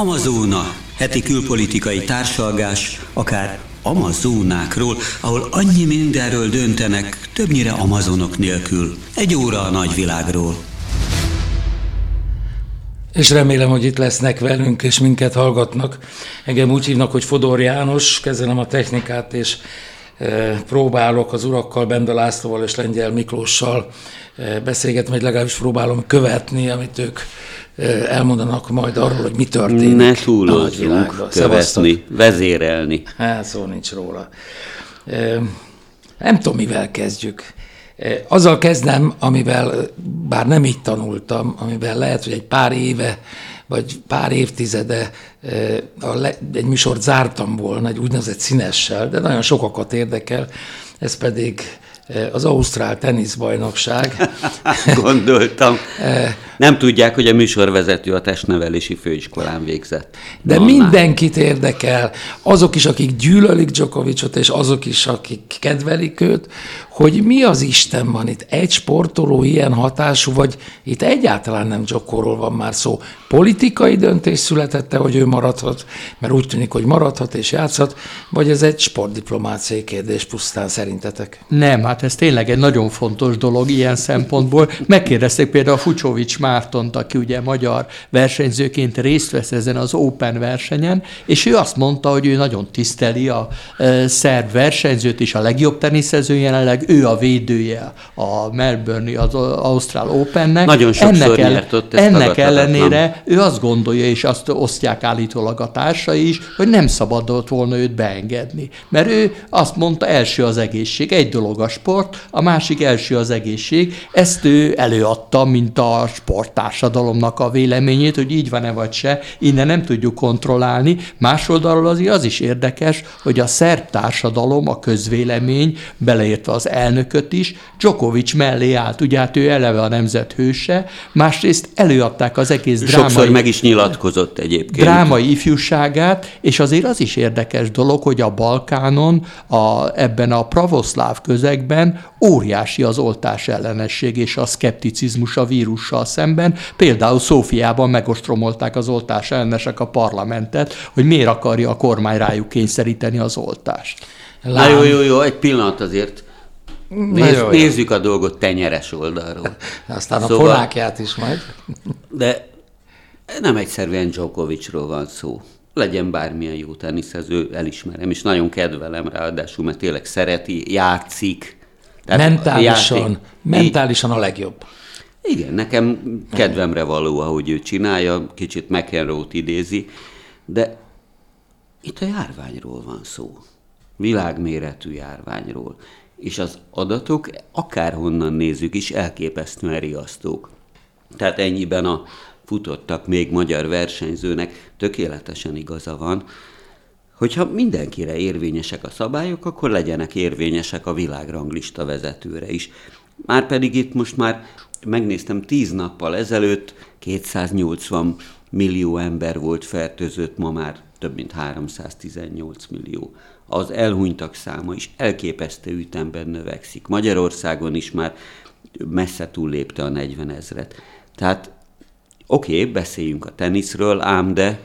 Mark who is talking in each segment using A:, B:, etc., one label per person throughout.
A: Amazóna, heti külpolitikai társalgás, akár Amazónákról, ahol annyi mindenről döntenek, többnyire amazonok nélkül. Egy óra a nagyvilágról.
B: És remélem, hogy itt lesznek velünk, és minket hallgatnak. Engem úgy hívnak, hogy Fodor János, kezelem a technikát, és e, próbálok az urakkal, Benda Lászlóval és Lengyel Miklóssal e, beszélgetni, vagy legalábbis próbálom követni, amit ők elmondanak majd arról, hogy mi történik.
C: Ne túlozzunk, követni, vezérelni.
B: Hát szó nincs róla. Nem tudom, mivel kezdjük. Azzal kezdem, amivel, bár nem így tanultam, amivel lehet, hogy egy pár éve, vagy pár évtizede egy műsort zártam volna, egy úgynevezett színessel, de nagyon sokakat érdekel, ez pedig az Ausztrál teniszbajnokság.
C: Gondoltam. Nem tudják, hogy a műsorvezető a testnevelési főiskolán végzett.
B: De Normál. mindenkit érdekel, azok is, akik gyűlölik Djokovicot, és azok is, akik kedvelik őt, hogy mi az Isten van itt? Egy sportoló ilyen hatású, vagy itt egyáltalán nem Djokoról van már szó. Politikai döntés születette, hogy ő maradhat, mert úgy tűnik, hogy maradhat és játszhat, vagy ez egy sportdiplomáciai kérdés pusztán szerintetek?
D: Nem, hát ez tényleg egy nagyon fontos dolog ilyen szempontból. Megkérdezték például a Fucsovics Mártont, aki ugye magyar versenyzőként részt vesz ezen az Open versenyen, és ő azt mondta, hogy ő nagyon tiszteli a szerb versenyzőt és a legjobb teniszező jelenleg, ő a védője a Melbourne, az Ausztrál Opennek.
C: Nagyon sokszor ennek, el,
D: ennek ellenére ő azt gondolja, és azt osztják állítólag a társai is, hogy nem szabadott volna őt beengedni. Mert ő azt mondta, első az egészség, egy dolog a sport, a másik első az egészség. Ezt ő előadta, mint a sporttársadalomnak a véleményét, hogy így van-e vagy se, innen nem tudjuk kontrollálni. Más oldalról azért az is érdekes, hogy a szerb társadalom, a közvélemény, beleértve az elnököt is, Djokovic mellé állt. Ugye hát ő eleve a nemzet hőse, másrészt előadták az egész drámai...
C: Sokszor meg is nyilatkozott egyébként.
D: Drámai ifjúságát, és azért az is érdekes dolog, hogy a Balkánon, a, ebben a pravoszláv közegben óriási az oltás ellenesség és a szkepticizmus a vírussal szemben. Például Szófiában megostromolták az oltás ellenesek a parlamentet, hogy miért akarja a kormány rájuk kényszeríteni az oltást.
C: Lám. Na jó, jó, jó, egy pillanat azért. Nézz, jó, nézzük jó. a dolgot tenyeres oldalról.
B: Aztán szóval, a polákját is majd.
C: De nem egyszerűen Djokovicról van szó. Legyen bármilyen jó teniszező, elismerem, és nagyon kedvelem ráadásul, mert tényleg szereti, játszik.
B: Tehát mentálisan, játék, mentálisan a legjobb.
C: Igen, nekem kedvemre való, ahogy ő csinálja, kicsit McEnroe-t idézi, de itt a járványról van szó. Világméretű járványról. És az adatok, akárhonnan nézzük is, elképesztően riasztók. Tehát ennyiben a futottak még magyar versenyzőnek tökéletesen igaza van, hogyha mindenkire érvényesek a szabályok, akkor legyenek érvényesek a világranglista vezetőre is. Márpedig itt most már megnéztem tíz nappal ezelőtt, 280 millió ember volt fertőzött, ma már több mint 318 millió. Az elhunytak száma is elképesztő ütemben növekszik. Magyarországon is már messze túllépte a 40 ezret. Tehát oké, okay, beszéljünk a teniszről, ám de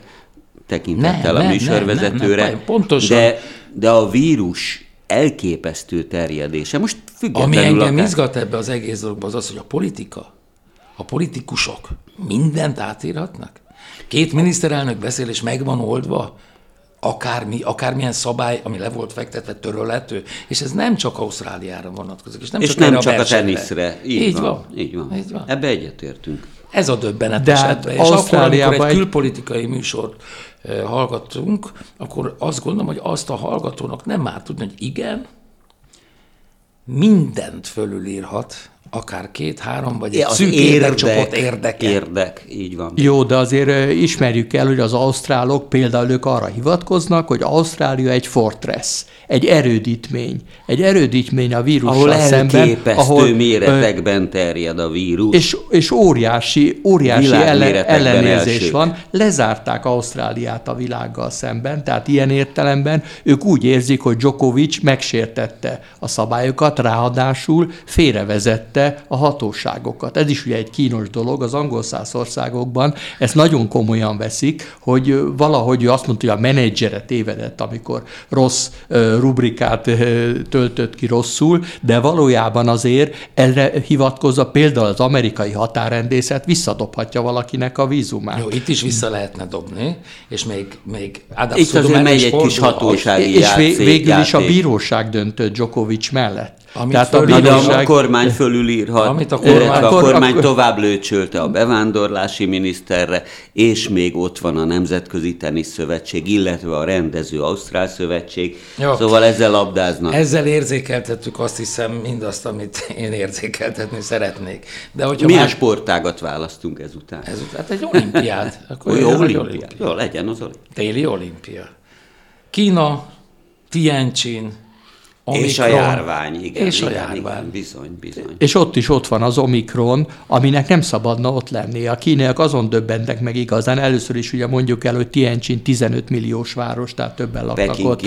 C: tekintettel ne, a műsorvezetőre, ne, ne, ne, pontosan. De, de a vírus elképesztő terjedése. Most
B: Ami engem akár... izgat ebbe az egész dologban, az az, hogy a politika, a politikusok mindent átírhatnak. Két miniszterelnök beszél, és megvan oldva, akármi, akármilyen szabály, ami le volt fektetve, törölhető, és ez nem csak Ausztráliára vonatkozik, és nem
C: és
B: csak,
C: nem csak a, a teniszre.
B: Így, így, van, van.
C: így van. Így van. Ebbe egyetértünk.
B: Ez a döbbenetes De hát. És akkor, amikor egy külpolitikai műsort hallgatunk, akkor azt gondolom, hogy azt a hallgatónak nem már tudni, hogy igen, mindent fölülírhat, akár két, három, vagy egy szűk érdek, érdeke.
C: Érdek, így van.
D: Jó, de azért ismerjük el, hogy az ausztrálok például ők arra hivatkoznak, hogy Ausztrália egy fortress, egy erődítmény. Egy erődítmény a vírussal
C: ahol
D: szemben.
C: Ahol méretekben terjed a vírus.
D: És, és óriási, óriási ellen, ellenérzés elsők. van. Lezárták Ausztráliát a világgal szemben, tehát ilyen értelemben ők úgy érzik, hogy Djokovic megsértette a szabályokat, ráadásul félrevezette illetve a hatóságokat. Ez is ugye egy kínos dolog, az angol száz országokban ezt nagyon komolyan veszik, hogy valahogy ő azt mondta, hogy a menedzsere tévedett, amikor rossz rubrikát töltött ki rosszul, de valójában azért erre hivatkozva például az amerikai határrendészet visszadobhatja valakinek a vízumát.
B: Jó, itt is vissza lehetne dobni, és még, még
C: Itt azért megy egy kis hatósági
D: És végül is a bíróság döntött Djokovic mellett.
C: Amit Tehát a, bíróság... a kormány fölülírhat, amit a kormány, a kormány tovább lőcsölte a bevándorlási miniszterre, és még ott van a Nemzetközi Tenisz Szövetség, illetve a rendező Ausztrál Szövetség, Jó. szóval ezzel labdáznak.
B: Ezzel érzékeltettük azt hiszem mindazt, amit én érzékeltetni szeretnék.
C: De hogyha Milyen már... sportágat választunk ezután?
B: Ezután hát egy olimpiát.
C: Akkor jó, olimpia. olimpia. Jó, legyen az olimpia.
B: Téli olimpia. Kína, Tianjin,
C: Omikron, és a járvány, igen.
B: És
C: igen,
B: a járvány. Igen,
C: bizony, bizony.
D: És ott is ott van az Omikron, aminek nem szabadna ott lenni. A kínaiak azon döbbentek meg igazán. Először is ugye mondjuk el, hogy Tianjin 15 milliós város, tehát többen laknak
C: Peking
D: ott.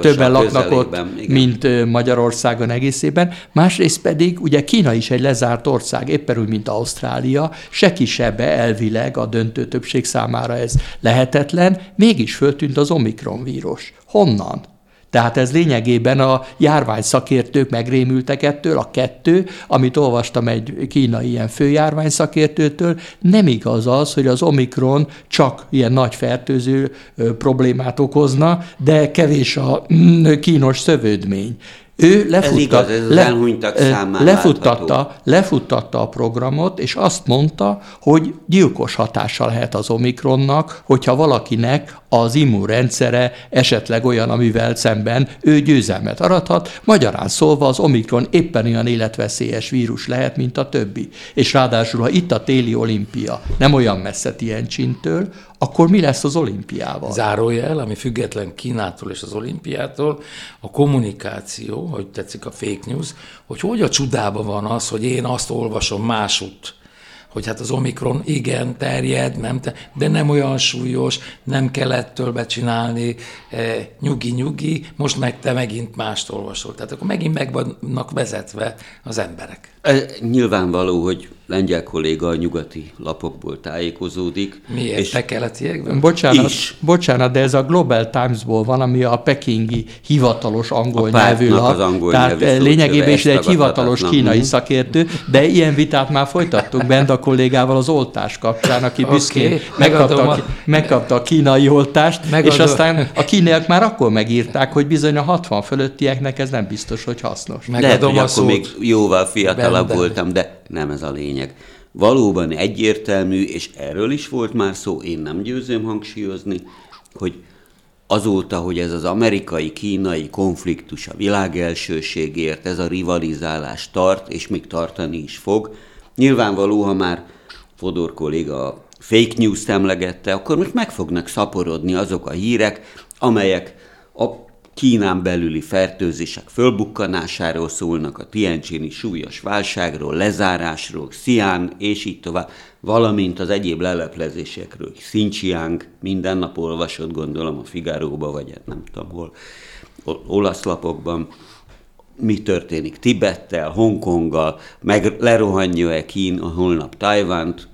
D: többen laknak ott, igen. mint Magyarországon egészében. Másrészt pedig ugye Kína is egy lezárt ország, éppen úgy, mint Ausztrália. Se kisebbe elvileg a döntő többség számára ez lehetetlen, mégis föltűnt az Omikron vírus. Honnan? Tehát ez lényegében a járvány szakértők megrémültek ettől, a kettő, amit olvastam egy kínai ilyen főjárvány szakértőtől, nem igaz az, hogy az Omikron csak ilyen nagy fertőző problémát okozna, de kevés a mm, kínos szövődmény. Ő lefutta, ez igaz,
C: ez le,
D: lefuttatta, lefuttatta a programot, és azt mondta, hogy gyilkos hatása lehet az Omikronnak, hogyha valakinek az immunrendszere esetleg olyan, amivel szemben ő győzelmet arathat. Magyarán szólva az Omikron éppen olyan életveszélyes vírus lehet, mint a többi. És ráadásul, ha itt a téli olimpia nem olyan messze Tiencsintől, akkor mi lesz az olimpiával?
B: Zárójel, ami független Kínától és az olimpiától, a kommunikáció, hogy tetszik a fake news, hogy hogy a csudába van az, hogy én azt olvasom másút, hogy hát az Omikron igen, terjed, nem te, de nem olyan súlyos, nem kell ettől becsinálni, e, nyugi-nyugi, most meg te megint mást olvasol. Tehát akkor megint meg vannak vezetve az emberek.
C: E, nyilvánvaló, hogy lengyel kolléga a nyugati lapokból tájékozódik.
B: Miért? És Te keletiekben?
D: Bocsánat, is. bocsánat, de ez a Global Times-ból van, ami a pekingi hivatalos angol a nyelvű lap. Az angol tehát nyelvű lényegében is egy hivatalos kínai szakértő, de ilyen vitát már folytattuk bent a kollégával az oltás kapcsán, aki büszkén okay, megkapta, a, megkapta a kínai oltást, megadom. és aztán a kínaiak már akkor megírták, hogy bizony a 60 fölöttieknek ez nem biztos, hogy hasznos.
C: Megadom Lehet, hogy akkor még jóval fiatalabb Benden. voltam, de nem ez a lényeg. Valóban egyértelmű, és erről is volt már szó, én nem győzöm hangsúlyozni, hogy azóta, hogy ez az amerikai-kínai konfliktus a világelsőségért, ez a rivalizálás tart, és még tartani is fog, nyilvánvaló, ha már Fodor kolléga a fake news emlegette, akkor most meg fognak szaporodni azok a hírek, amelyek a Kínán belüli fertőzések fölbukkanásáról szólnak, a Tianjini súlyos válságról, lezárásról, Xi'an és így tovább, valamint az egyéb leleplezésekről. Xinjiang, minden nap olvasott, gondolom a Figaróba, vagy hát nem tudom hol, olasz lapokban, mi történik Tibettel, Hongkonggal, meg lerohanja-e Kína holnap Tajvánt,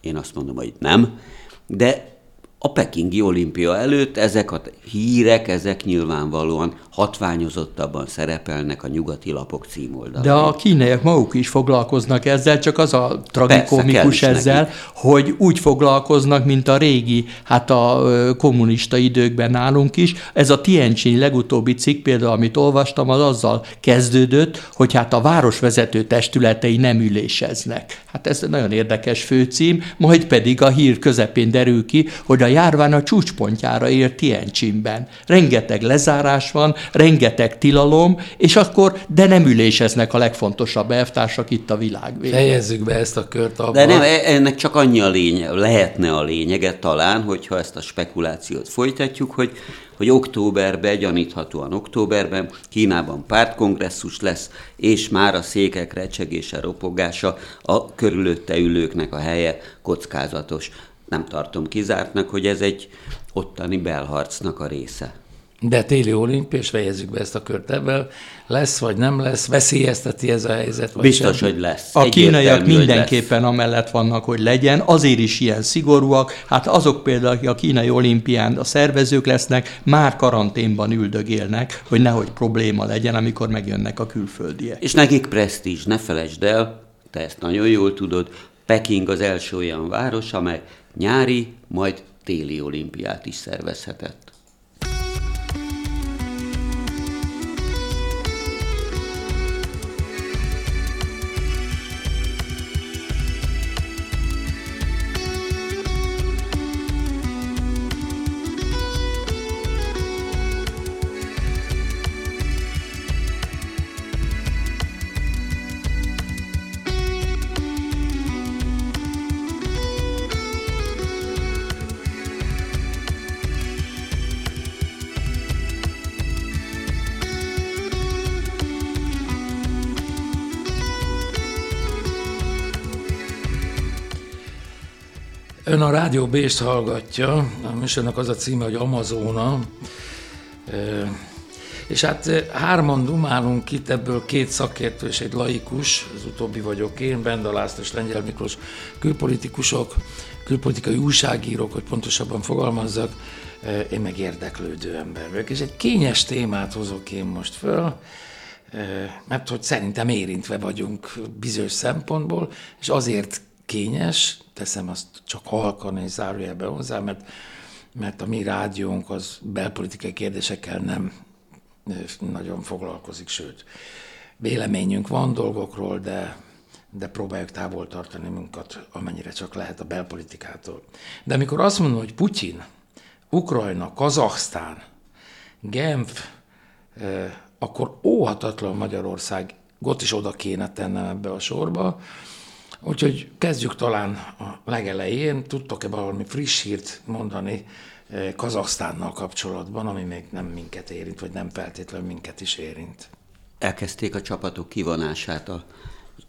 C: én azt mondom, hogy nem, de a pekingi olimpia előtt ezek a hírek, ezek nyilvánvalóan hatványozottabban szerepelnek a nyugati lapok címoldalán.
D: De a kínaiak maguk is foglalkoznak ezzel, csak az a tragikomikus Persze, ezzel, neki. hogy úgy foglalkoznak, mint a régi, hát a kommunista időkben nálunk is. Ez a Tianjin legutóbbi cikk például, amit olvastam, az azzal kezdődött, hogy hát a városvezető testületei nem üléseznek. Hát ez nagyon érdekes főcím, majd pedig a hír közepén derül ki, hogy a járvány a csúcspontjára ér Tianjinben. Rengeteg lezárás van, rengeteg tilalom, és akkor, de nem üléseznek a legfontosabb elvtársak itt a világ végén.
B: Fejezzük be ezt a kört abban.
C: De nem, e- ennek csak annyi a lényeg, lehetne a lényege talán, hogyha ezt a spekulációt folytatjuk, hogy hogy októberben, gyaníthatóan októberben Kínában pártkongresszus lesz, és már a székek recsegése, ropogása, a körülötte ülőknek a helye kockázatos. Nem tartom kizártnak, hogy ez egy ottani belharcnak a része.
B: De téli olimpia, és fejezzük be ezt a kört ebben, lesz vagy nem lesz, veszélyezteti ez a helyzet? Vagy
C: Biztos,
B: sem?
C: hogy lesz.
D: A kínaiak mindenképpen
C: lesz.
D: amellett vannak, hogy legyen, azért is ilyen szigorúak. Hát azok például, akik a kínai olimpián a szervezők lesznek, már karanténban üldögélnek, hogy nehogy probléma legyen, amikor megjönnek a külföldiek.
C: És nekik presztízs, ne felejtsd el, te ezt nagyon jól tudod, Peking az első olyan város, amely nyári, majd téli olimpiát is szervezhetett.
B: A Rádió Bést hallgatja, a műsornak az a címe, hogy Amazona. És hát hárman dumálunk itt, ebből két szakértő és egy laikus, az utóbbi vagyok én, Benda László és Lengyel Miklós külpolitikusok, külpolitikai újságírók, hogy pontosabban fogalmazzak, én meg érdeklődő ember vagyok. És egy kényes témát hozok én most föl, mert hogy szerintem érintve vagyunk bizonyos szempontból, és azért kényes, teszem azt csak halkan és zárójelben hozzá, mert, mert a mi rádiónk az belpolitikai kérdésekkel nem nagyon foglalkozik, sőt, véleményünk van dolgokról, de, de próbáljuk távol tartani munkat, amennyire csak lehet a belpolitikától. De amikor azt mondom, hogy Putyin, Ukrajna, Kazaksztán, Genf, akkor óhatatlan Magyarország, ott is oda kéne tennem ebbe a sorba, Úgyhogy kezdjük talán a legelején. Tudtok-e valami friss hírt mondani eh, Kazaksztánnal kapcsolatban, ami még nem minket érint, vagy nem feltétlenül minket is érint?
C: Elkezdték a csapatok kivonását az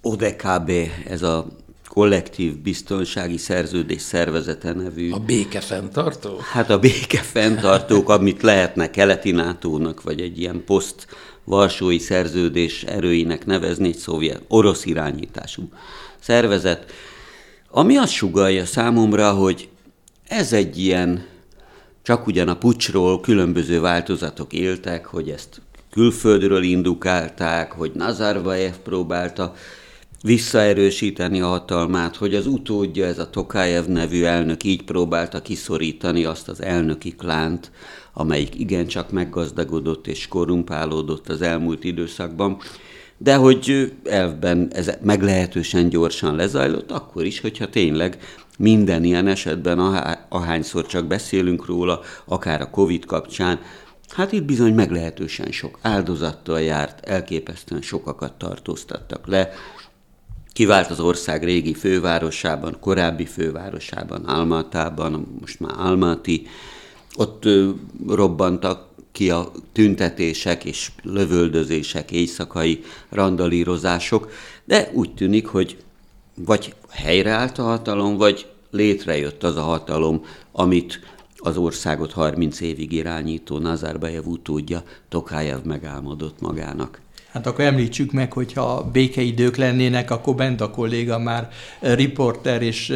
C: ODKB, ez a kollektív biztonsági szerződés szervezete nevű.
B: A béke fenntartó?
C: Hát a béke fenntartók, amit lehetne keleti nato vagy egy ilyen poszt Varsói szerződés erőinek nevezni, egy szovjet, orosz irányítású szervezet, ami azt sugalja számomra, hogy ez egy ilyen, csak ugyan a pucsról különböző változatok éltek, hogy ezt külföldről indukálták, hogy Nazarbayev próbálta visszaerősíteni a hatalmát, hogy az utódja, ez a Tokájev nevű elnök így próbálta kiszorítani azt az elnöki klánt, amelyik igencsak meggazdagodott és korrumpálódott az elmúlt időszakban, de hogy elvben ez meglehetősen gyorsan lezajlott, akkor is, hogyha tényleg minden ilyen esetben, ahányszor csak beszélünk róla, akár a Covid kapcsán, hát itt bizony meglehetősen sok áldozattal járt, elképesztően sokakat tartóztattak le, kivált az ország régi fővárosában, korábbi fővárosában, Almatában, most már Almaty, ott robbantak ki a tüntetések és lövöldözések, éjszakai randalírozások, de úgy tűnik, hogy vagy helyreállt a hatalom, vagy létrejött az a hatalom, amit az országot 30 évig irányító Nazarbayev utódja Tokájev megálmodott magának.
D: Hát akkor említsük meg, hogyha békeidők lennének, akkor bent a kolléga már riporter és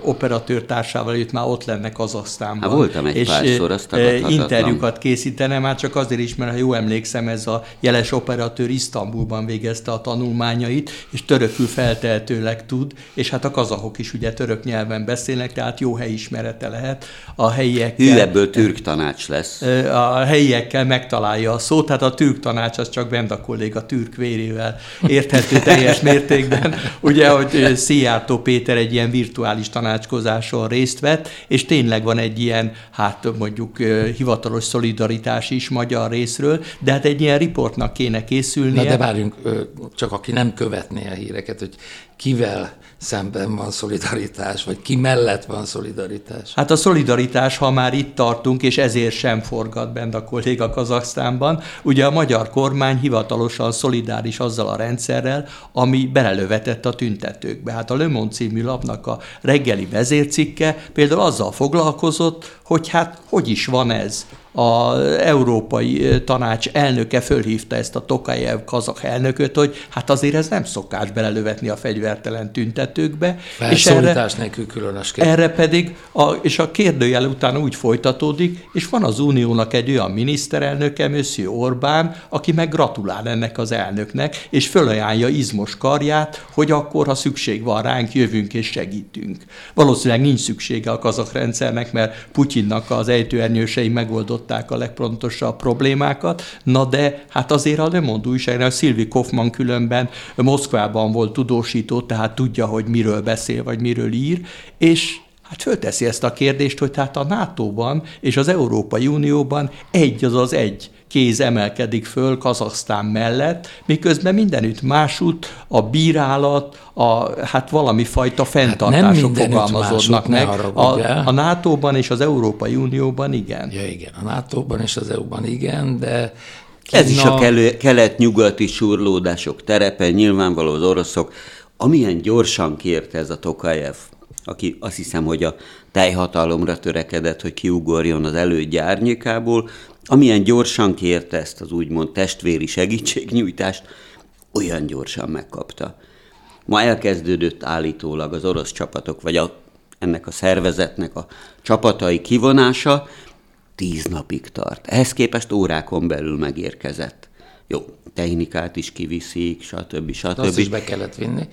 D: operatőr társával itt már ott lenne Kazasztánban.
C: Hát voltam egy
D: és
C: párszor, azt
D: interjúkat készítene, már csak azért is, mert ha jól emlékszem, ez a jeles operatőr Isztambulban végezte a tanulmányait, és törökül feltehetőleg tud, és hát a kazahok is ugye török nyelven beszélnek, tehát jó helyismerete lehet. A helyiekkel...
C: Hű, ebből türk tanács lesz.
D: A helyiekkel megtalálja a szót, tehát a türk tanács az csak bent a kolléga türk vérével érthető teljes mértékben. Ugye, hogy Szijjártó Péter egy ilyen virtuális tanácskozáson részt vett, és tényleg van egy ilyen, hát mondjuk hivatalos szolidaritás is magyar részről, de hát egy ilyen riportnak kéne készülnie.
B: Na de várjunk, csak aki nem követné a híreket, hogy kivel szemben van szolidaritás, vagy ki mellett van szolidaritás?
D: Hát a szolidaritás, ha már itt tartunk, és ezért sem forgat bent a kolléga Kazaksztánban, ugye a magyar kormány hivatalosan szolidáris azzal a rendszerrel, ami belelövetett a tüntetőkbe. Hát a Le Monde című lapnak a reggeli vezércikke például azzal foglalkozott, hogy hát hogy is van ez az Európai Tanács elnöke fölhívta ezt a Tokajev kazak elnököt, hogy hát azért ez nem szokás belelövetni a fegyvertelen tüntetőkbe.
B: És erre, nélkül különösképpen.
D: Erre pedig, a, és a kérdőjel után úgy folytatódik, és van az Uniónak egy olyan miniszterelnöke, Monsieur Orbán, aki meg gratulál ennek az elnöknek, és fölajánlja izmos karját, hogy akkor, ha szükség van ránk, jövünk és segítünk. Valószínűleg nincs szüksége a kazak rendszernek, mert Putyinnak az ejtőernyősei megoldották a legfontosabb problémákat, na de hát azért a Le Monde újságnál Szilvi Kaufmann különben Moszkvában volt tudósító, tehát tudja, hogy miről beszél, vagy miről ír, és Hát fölteszi ezt a kérdést, hogy tehát a NATO-ban és az Európai Unióban egy az az egy kéz emelkedik föl Kazaksztán mellett, miközben mindenütt másút a bírálat, a, hát valami fajta fenntartások hát fogalmazódnak meg. A, a NATO-ban és az Európai Unióban igen.
B: Ja igen, a NATO-ban és az EU-ban igen, de
C: Kína... Ez is a kelet-nyugati surlódások terepe, nyilvánvaló az oroszok, amilyen gyorsan kérte ez a Tokajev, aki azt hiszem, hogy a teljhatalomra törekedett, hogy kiugorjon az elődje árnyékából, amilyen gyorsan kérte ezt az úgymond testvéri segítségnyújtást, olyan gyorsan megkapta. Ma elkezdődött állítólag az orosz csapatok, vagy a, ennek a szervezetnek a csapatai kivonása, tíz napig tart. Ehhez képest órákon belül megérkezett. Jó, technikát is kiviszik, stb. stb.
B: Azt is be kellett vinni.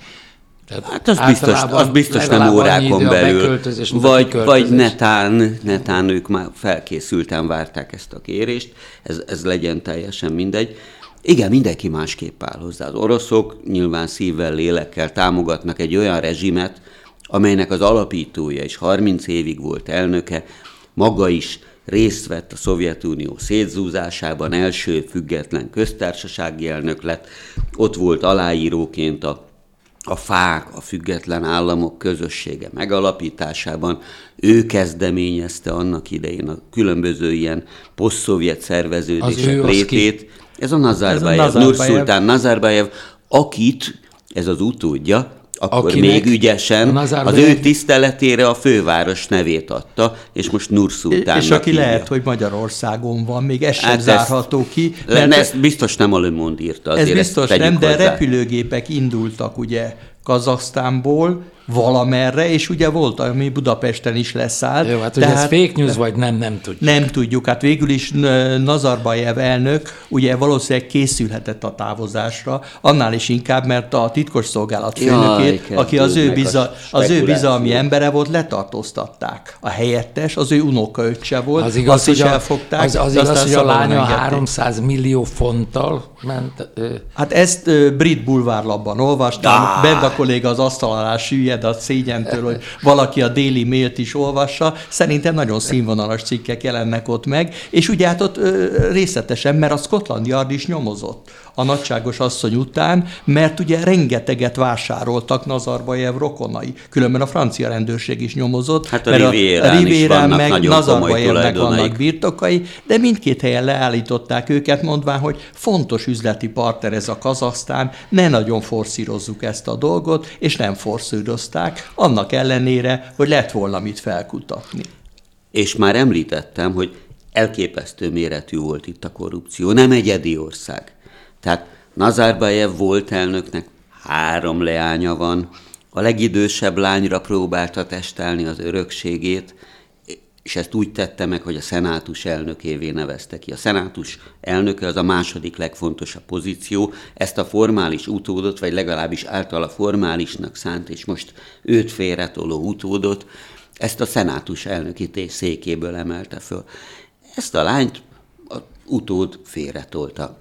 C: Tehát hát az biztos, az biztos nem órákon belül. Vagy, vagy netán, netán ők már felkészülten várták ezt a kérést, ez, ez legyen teljesen mindegy. Igen, mindenki másképp áll hozzá. Az oroszok nyilván szívvel, lélekkel támogatnak egy olyan rezsimet, amelynek az alapítója is 30 évig volt elnöke, maga is részt vett a Szovjetunió szétzúzásában, első független köztársasági elnök lett, ott volt aláíróként a a fák, a független államok közössége megalapításában. Ő kezdeményezte annak idején a különböző ilyen posztszovjet szerveződések létét. Ez a Nazarbayev, Nursultán Nazarbayev, akit, ez az utódja, akkor Akinek még ügyesen az ő tiszteletére a főváros nevét adta, és most Nurszultánnak
D: És aki hívja. lehet, hogy Magyarországon van, még ez sem hát zárható ezt, ki.
C: Mert ezt biztos nem a Le Monde írta.
D: Ez biztos nem, de hozzá. repülőgépek indultak ugye Kazaksztánból, valamerre, és ugye volt, ami Budapesten is leszállt.
B: Jó, hát tehát, ez fake news, vagy nem, nem tudjuk.
D: Nem tudjuk. Hát végül is Nazarbayev elnök ugye valószínűleg készülhetett a távozásra, annál is inkább, mert a titkos szolgálat főnökét, aki az ő, biza, az ő bizalmi embere volt, letartóztatták. A helyettes, az ő unokaöccse volt,
B: az igaz, azt is elfogták. Az, az igaz, hogy a lánya 300 millió fonttal ment.
D: Hát ezt brit bulvárlapban olvastam, Benda a kolléga az asztal alá süllyed a szégyentől, hogy valaki a déli mailt is olvassa. Szerintem nagyon színvonalas cikkek jelennek ott meg, és ugye hát ott részletesen, mert a Scotland Yard is nyomozott a nagyságos asszony után, mert ugye rengeteget vásároltak Nazarbayev rokonai. Különben a francia rendőrség is nyomozott,
C: hát a mert a Rivérán
D: meg Nazarbayevnek vannak birtokai, de mindkét helyen leállították őket, mondván, hogy fontos üzleti partner ez a Kazasztán, ne nagyon forszírozzuk ezt a dolgot, és nem forszírozták, annak ellenére, hogy lett volna mit felkutatni.
C: És már említettem, hogy elképesztő méretű volt itt a korrupció, nem egyedi ország. Tehát Nazarbayev volt elnöknek három leánya van, a legidősebb lányra próbálta testelni az örökségét, és ezt úgy tette meg, hogy a szenátus elnökévé nevezte ki. A szenátus elnöke az a második legfontosabb pozíció, ezt a formális utódot, vagy legalábbis általa formálisnak szánt, és most őt félretoló utódot, ezt a szenátus elnöki székéből emelte föl. Ezt a lányt a utód félretolta.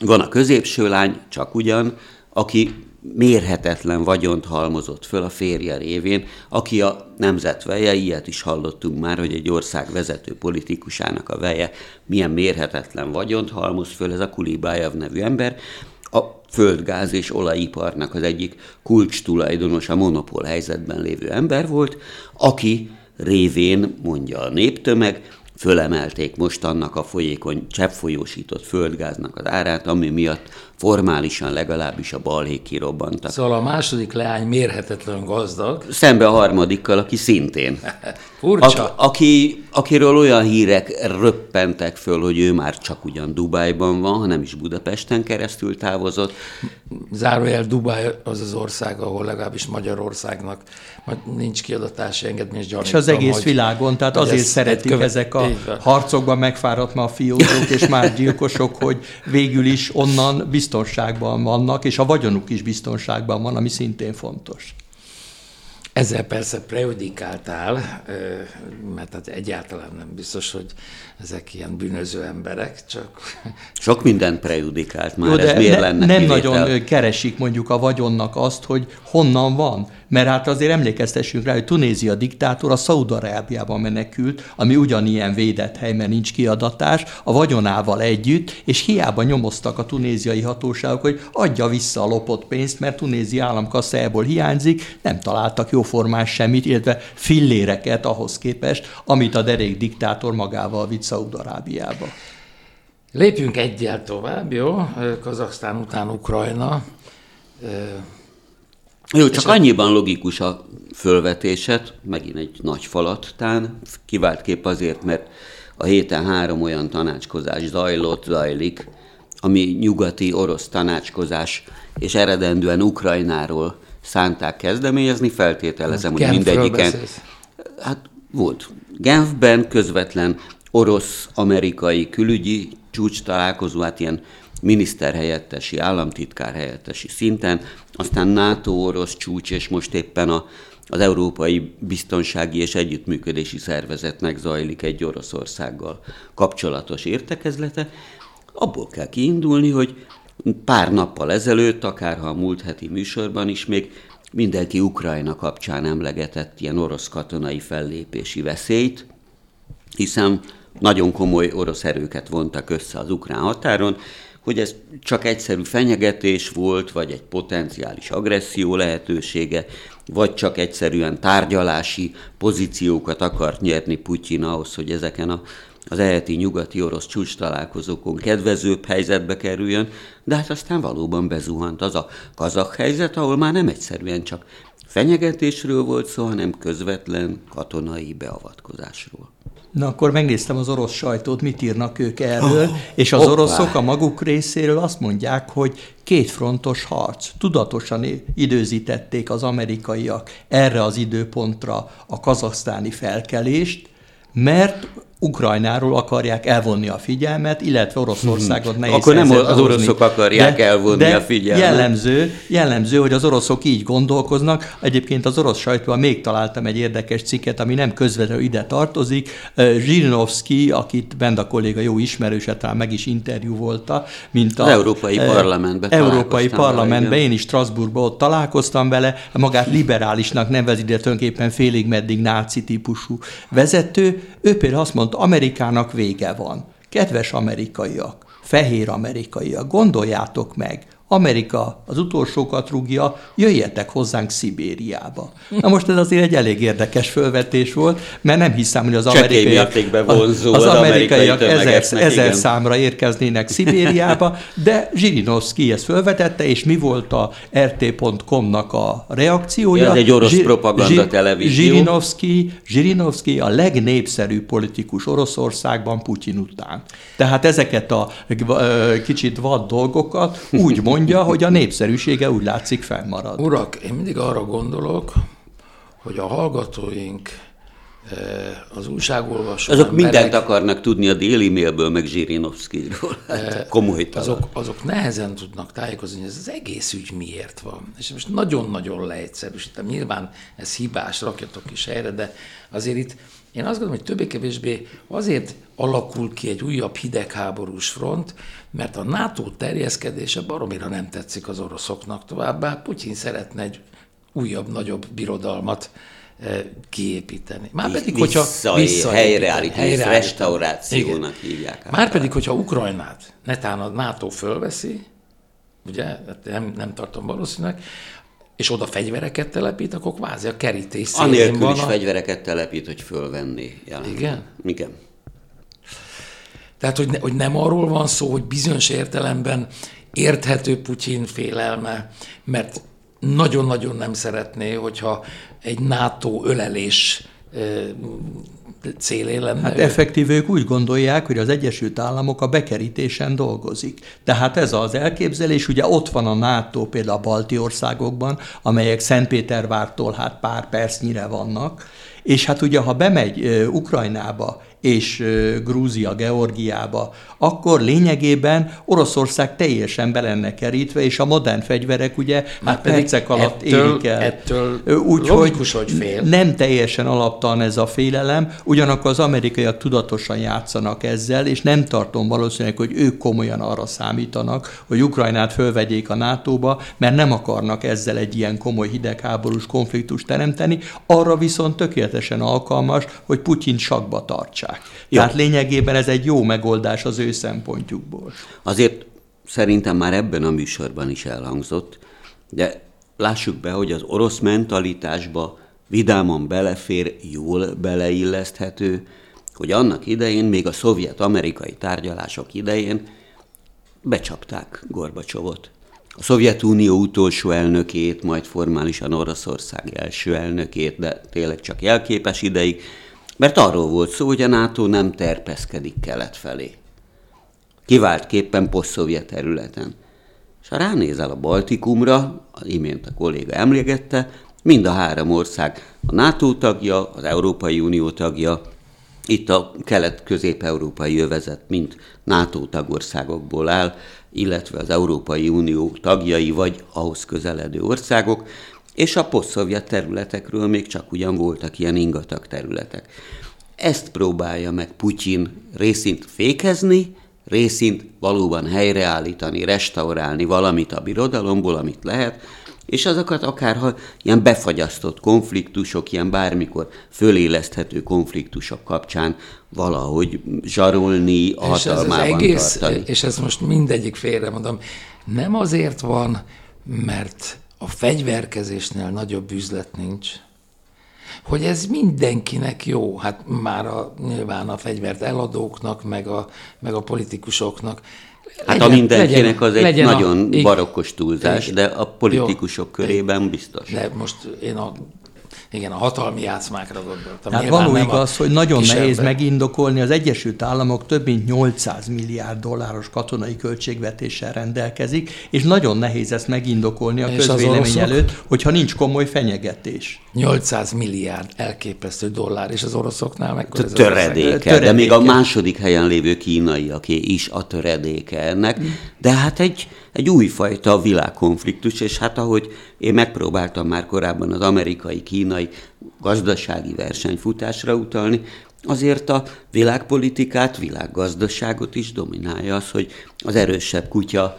C: Van a középső lány, csak ugyan, aki mérhetetlen vagyont halmozott föl a férje révén, aki a nemzet veje, ilyet is hallottunk már, hogy egy ország vezető politikusának a veje milyen mérhetetlen vagyont halmoz föl, ez a Kulibájev nevű ember, a földgáz és olajiparnak az egyik kulcs tulajdonos, a monopól helyzetben lévő ember volt, aki révén, mondja a néptömeg, fölemelték most annak a folyékony cseppfolyósított földgáznak az árát, ami miatt formálisan legalábbis a balhék kirobbantak.
B: Szóval a második leány mérhetetlen gazdag.
C: Szembe a harmadikkal, aki szintén.
B: Furcsa.
C: A, aki, akiről olyan hírek röppentek föl, hogy ő már csak ugyan Dubájban van, hanem is Budapesten keresztül távozott.
B: Zárójel Dubáj az az ország, ahol legalábbis Magyarországnak nincs kiadatási engedmény, és
D: És az egész
B: hogy,
D: világon, tehát azért szeretik követ, ezek a harcokban megfáradt fiózók és más gyilkosok, hogy végül is onnan biztonságban vannak, és a vagyonuk is biztonságban van, ami szintén fontos.
B: Ezzel persze prejudikáltál, mert hát egyáltalán nem biztos, hogy ezek ilyen bűnöző emberek, csak...
C: Sok mindent prejudikált már, Jó, ez miért ne, lenne
D: Nem
C: kivétel?
D: nagyon keresik mondjuk a vagyonnak azt, hogy honnan van. Mert hát azért emlékeztessünk rá, hogy Tunézia diktátor a Szaudarábiában menekült, ami ugyanilyen védett hely, mert nincs kiadatás, a vagyonával együtt, és hiába nyomoztak a tunéziai hatóságok, hogy adja vissza a lopott pénzt, mert Tunézia államkasszájából hiányzik, nem találtak jóformás semmit, illetve filléreket ahhoz képest, amit a derék diktátor magával vitt Szaudarábiába.
B: Lépjünk egyel tovább, jó? Kazaksztán után Ukrajna.
C: Jó, csak annyiban logikus a fölvetéset, megint egy nagy falattán, kivált kép azért, mert a héten három olyan tanácskozás zajlott, zajlik, ami nyugati orosz tanácskozás, és eredendően Ukrajnáról szánták kezdeményezni, feltételezem, hogy mindegyiken. Hát volt. Genfben közvetlen orosz-amerikai külügyi csúcs találkozó, hát ilyen miniszterhelyettesi, államtitkár helyettesi szinten, aztán NATO-orosz csúcs, és most éppen a, az Európai Biztonsági és Együttműködési Szervezetnek zajlik egy Oroszországgal kapcsolatos értekezlete. Abból kell kiindulni, hogy pár nappal ezelőtt, akár ha a múlt heti műsorban is még mindenki Ukrajna kapcsán emlegetett ilyen orosz katonai fellépési veszélyt, hiszen nagyon komoly orosz erőket vontak össze az ukrán határon, hogy ez csak egyszerű fenyegetés volt, vagy egy potenciális agresszió lehetősége, vagy csak egyszerűen tárgyalási pozíciókat akart nyerni Putyin ahhoz, hogy ezeken a, az eheti nyugati orosz csúcs találkozókon kedvezőbb helyzetbe kerüljön, de hát aztán valóban bezuhant az a kazak helyzet, ahol már nem egyszerűen csak fenyegetésről volt szó, hanem közvetlen katonai beavatkozásról.
D: Na akkor megnéztem az orosz sajtót, mit írnak ők erről, oh, és az hoppá. oroszok a maguk részéről azt mondják, hogy kétfrontos harc. Tudatosan időzítették az amerikaiak erre az időpontra a kazasztáni felkelést, mert Ukrajnáról akarják elvonni a figyelmet, illetve Oroszországot nehéz
C: Akkor nem az oroszok akarják de, elvonni de a figyelmet.
D: Jellemző, jellemző, hogy az oroszok így gondolkoznak. Egyébként az orosz sajtóban még találtam egy érdekes cikket, ami nem közvetlenül ide tartozik. Zsirinovszki, akit Benda kolléga jó ismerőse, talán meg is interjú volta, mint
C: az Európai Parlamentben
D: Európai Parlamentben, én is Strasbourgban ott találkoztam vele, magát liberálisnak nevezi, de tulajdonképpen félig meddig náci típusú vezető. Ő például azt mondta, Amerikának vége van. Kedves amerikaiak, fehér amerikaiak, gondoljátok meg, Amerika az utolsókat rúgja, jöjjetek hozzánk Szibériába. Na most ez azért egy elég érdekes fölvetés volt, mert nem hiszem, hogy az amerikaiak,
C: vonzó
D: az, az, amerikaiak ezer, ezer számra érkeznének Szibériába, de Zsirinovszki ezt fölvetette, és mi volt a RT.com-nak a reakciója?
C: Ez egy orosz Zsir, propaganda Zsir, televízió.
D: Zsirinovszki, Zsirinovszki a legnépszerűbb politikus Oroszországban Putyin után. Tehát ezeket a kicsit vad dolgokat úgy mondja, mondja, hogy a népszerűsége úgy látszik fennmarad.
B: Urak, én mindig arra gondolok, hogy a hallgatóink eh, az újságolvasó
C: Azok emberek, mindent akarnak tudni a déli mailből, meg Zsirinovszkiról. Hát, eh, komoly
B: azok, azok nehezen tudnak tájékozni, hogy ez az egész ügy miért van. És most nagyon-nagyon leegyszerűsítem. Nyilván ez hibás, rakjatok is helyre, de azért itt én azt gondolom, hogy többé-kevésbé azért alakul ki egy újabb hidegháborús front, mert a NATO terjeszkedése baromira nem tetszik az oroszoknak továbbá. Putyin szeretne egy újabb, nagyobb birodalmat eh, kiépíteni.
C: Már pedig, hogyha vissza, helyreállítani, restaurációnak hívják.
B: Már pedig, hogyha Ukrajnát netán a NATO fölveszi, ugye, hát nem, nem tartom valószínűleg, és oda fegyvereket telepít, akkor kvázi a kerítés
C: Anélkül van is a... fegyvereket telepít, hogy fölvenni.
B: Jelen. Igen?
C: Igen.
B: Tehát, hogy, ne, hogy nem arról van szó, hogy bizonyos értelemben érthető Putyin félelme, mert nagyon-nagyon nem szeretné, hogyha egy NATO ölelés célé lenne.
D: Hát effektív úgy gondolják, hogy az Egyesült Államok a bekerítésen dolgozik. Tehát ez az elképzelés, ugye ott van a NATO például a balti országokban, amelyek Szentpétervártól hát pár percnyire vannak, és hát ugye, ha bemegy Ukrajnába és Grúzia, Georgiába, akkor lényegében Oroszország teljesen be lenne kerítve, és a modern fegyverek ugye Már hát percek alatt ettől, érik el.
B: Ettől Úgyhogy hogy fél.
D: nem teljesen alaptalan ez a félelem, ugyanakkor az amerikaiak tudatosan játszanak ezzel, és nem tartom valószínűleg, hogy ők komolyan arra számítanak, hogy Ukrajnát fölvegyék a NATO-ba, mert nem akarnak ezzel egy ilyen komoly hidegháborús konfliktust teremteni, arra viszont tökéletesen alkalmas, hogy Putyin sakba tartsák. Jó. Tehát lényegében ez egy jó megoldás az ő szempontjukból.
C: Azért szerintem már ebben a műsorban is elhangzott, de lássuk be, hogy az orosz mentalitásba vidáman belefér, jól beleilleszthető, hogy annak idején, még a szovjet-amerikai tárgyalások idején becsapták Gorbacsovot. A Szovjetunió utolsó elnökét, majd formálisan Oroszország első elnökét, de tényleg csak jelképes ideig, mert arról volt szó, hogy a NATO nem terpeszkedik kelet felé. Kiváltképpen poszt-szovjet területen. És ha ránézel a Baltikumra, imént a kolléga emlegette, mind a három ország a NATO tagja, az Európai Unió tagja, itt a kelet-közép-európai övezet mind NATO tagországokból áll, illetve az Európai Unió tagjai vagy ahhoz közeledő országok, és a posztszovjet területekről még csak ugyan voltak ilyen ingatag területek. Ezt próbálja meg Putyin részint fékezni, részint valóban helyreállítani, restaurálni valamit a birodalomból, amit lehet, és azokat akárha ilyen befagyasztott konfliktusok, ilyen bármikor föléleszthető konfliktusok kapcsán valahogy zsarolni, a és hatalmában ez egész, tartani.
B: És ez most mindegyik félre mondom, nem azért van, mert a fegyverkezésnél nagyobb üzlet nincs, hogy ez mindenkinek jó, hát már a, nyilván a fegyvert eladóknak, meg a, meg a politikusoknak.
C: Hát legyen, a mindenkinek az egy nagyon a, barokkos túlzás, igen, de a politikusok jó, körében biztos.
B: De most én a igen, a hatalmi játszmákra gondoltam.
D: Hát való igaz, hogy nagyon kisebben. nehéz megindokolni. Az Egyesült Államok több mint 800 milliárd dolláros katonai költségvetéssel rendelkezik, és nagyon nehéz ezt megindokolni a és közvélemény előtt, hogyha nincs komoly fenyegetés.
B: 800 milliárd elképesztő dollár, és az oroszoknál meg
C: töredéke, töredéke, de még a második helyen lévő kínaiaké is a töredéke ennek, de hát egy, egy újfajta világkonfliktus, és hát ahogy én megpróbáltam már korábban az amerikai-kínai gazdasági versenyfutásra utalni, azért a világpolitikát, világgazdaságot is dominálja az, hogy az erősebb kutya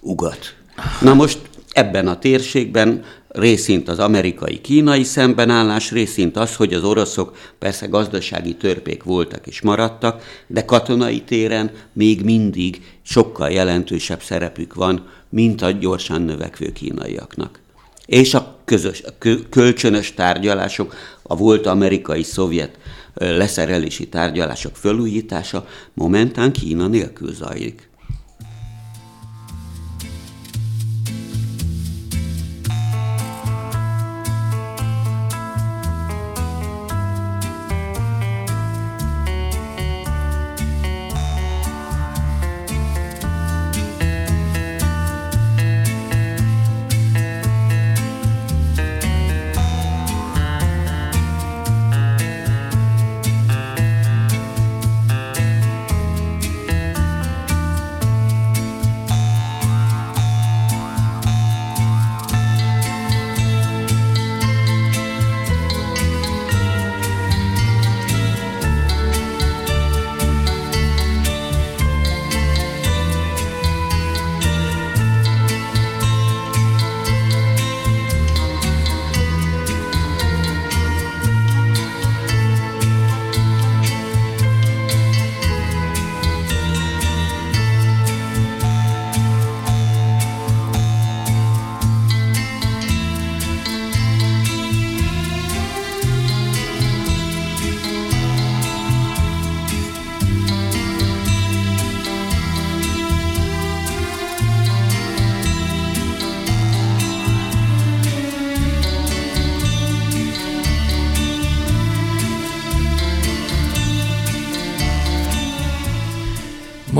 C: ugat. Na most ebben a térségben részint az amerikai-kínai szembenállás, részint az, hogy az oroszok persze gazdasági törpék voltak és maradtak, de katonai téren még mindig sokkal jelentősebb szerepük van, mint a gyorsan növekvő kínaiaknak és a közös, a kölcsönös tárgyalások, a volt amerikai-szovjet leszerelési tárgyalások felújítása momentán Kína nélkül zajlik.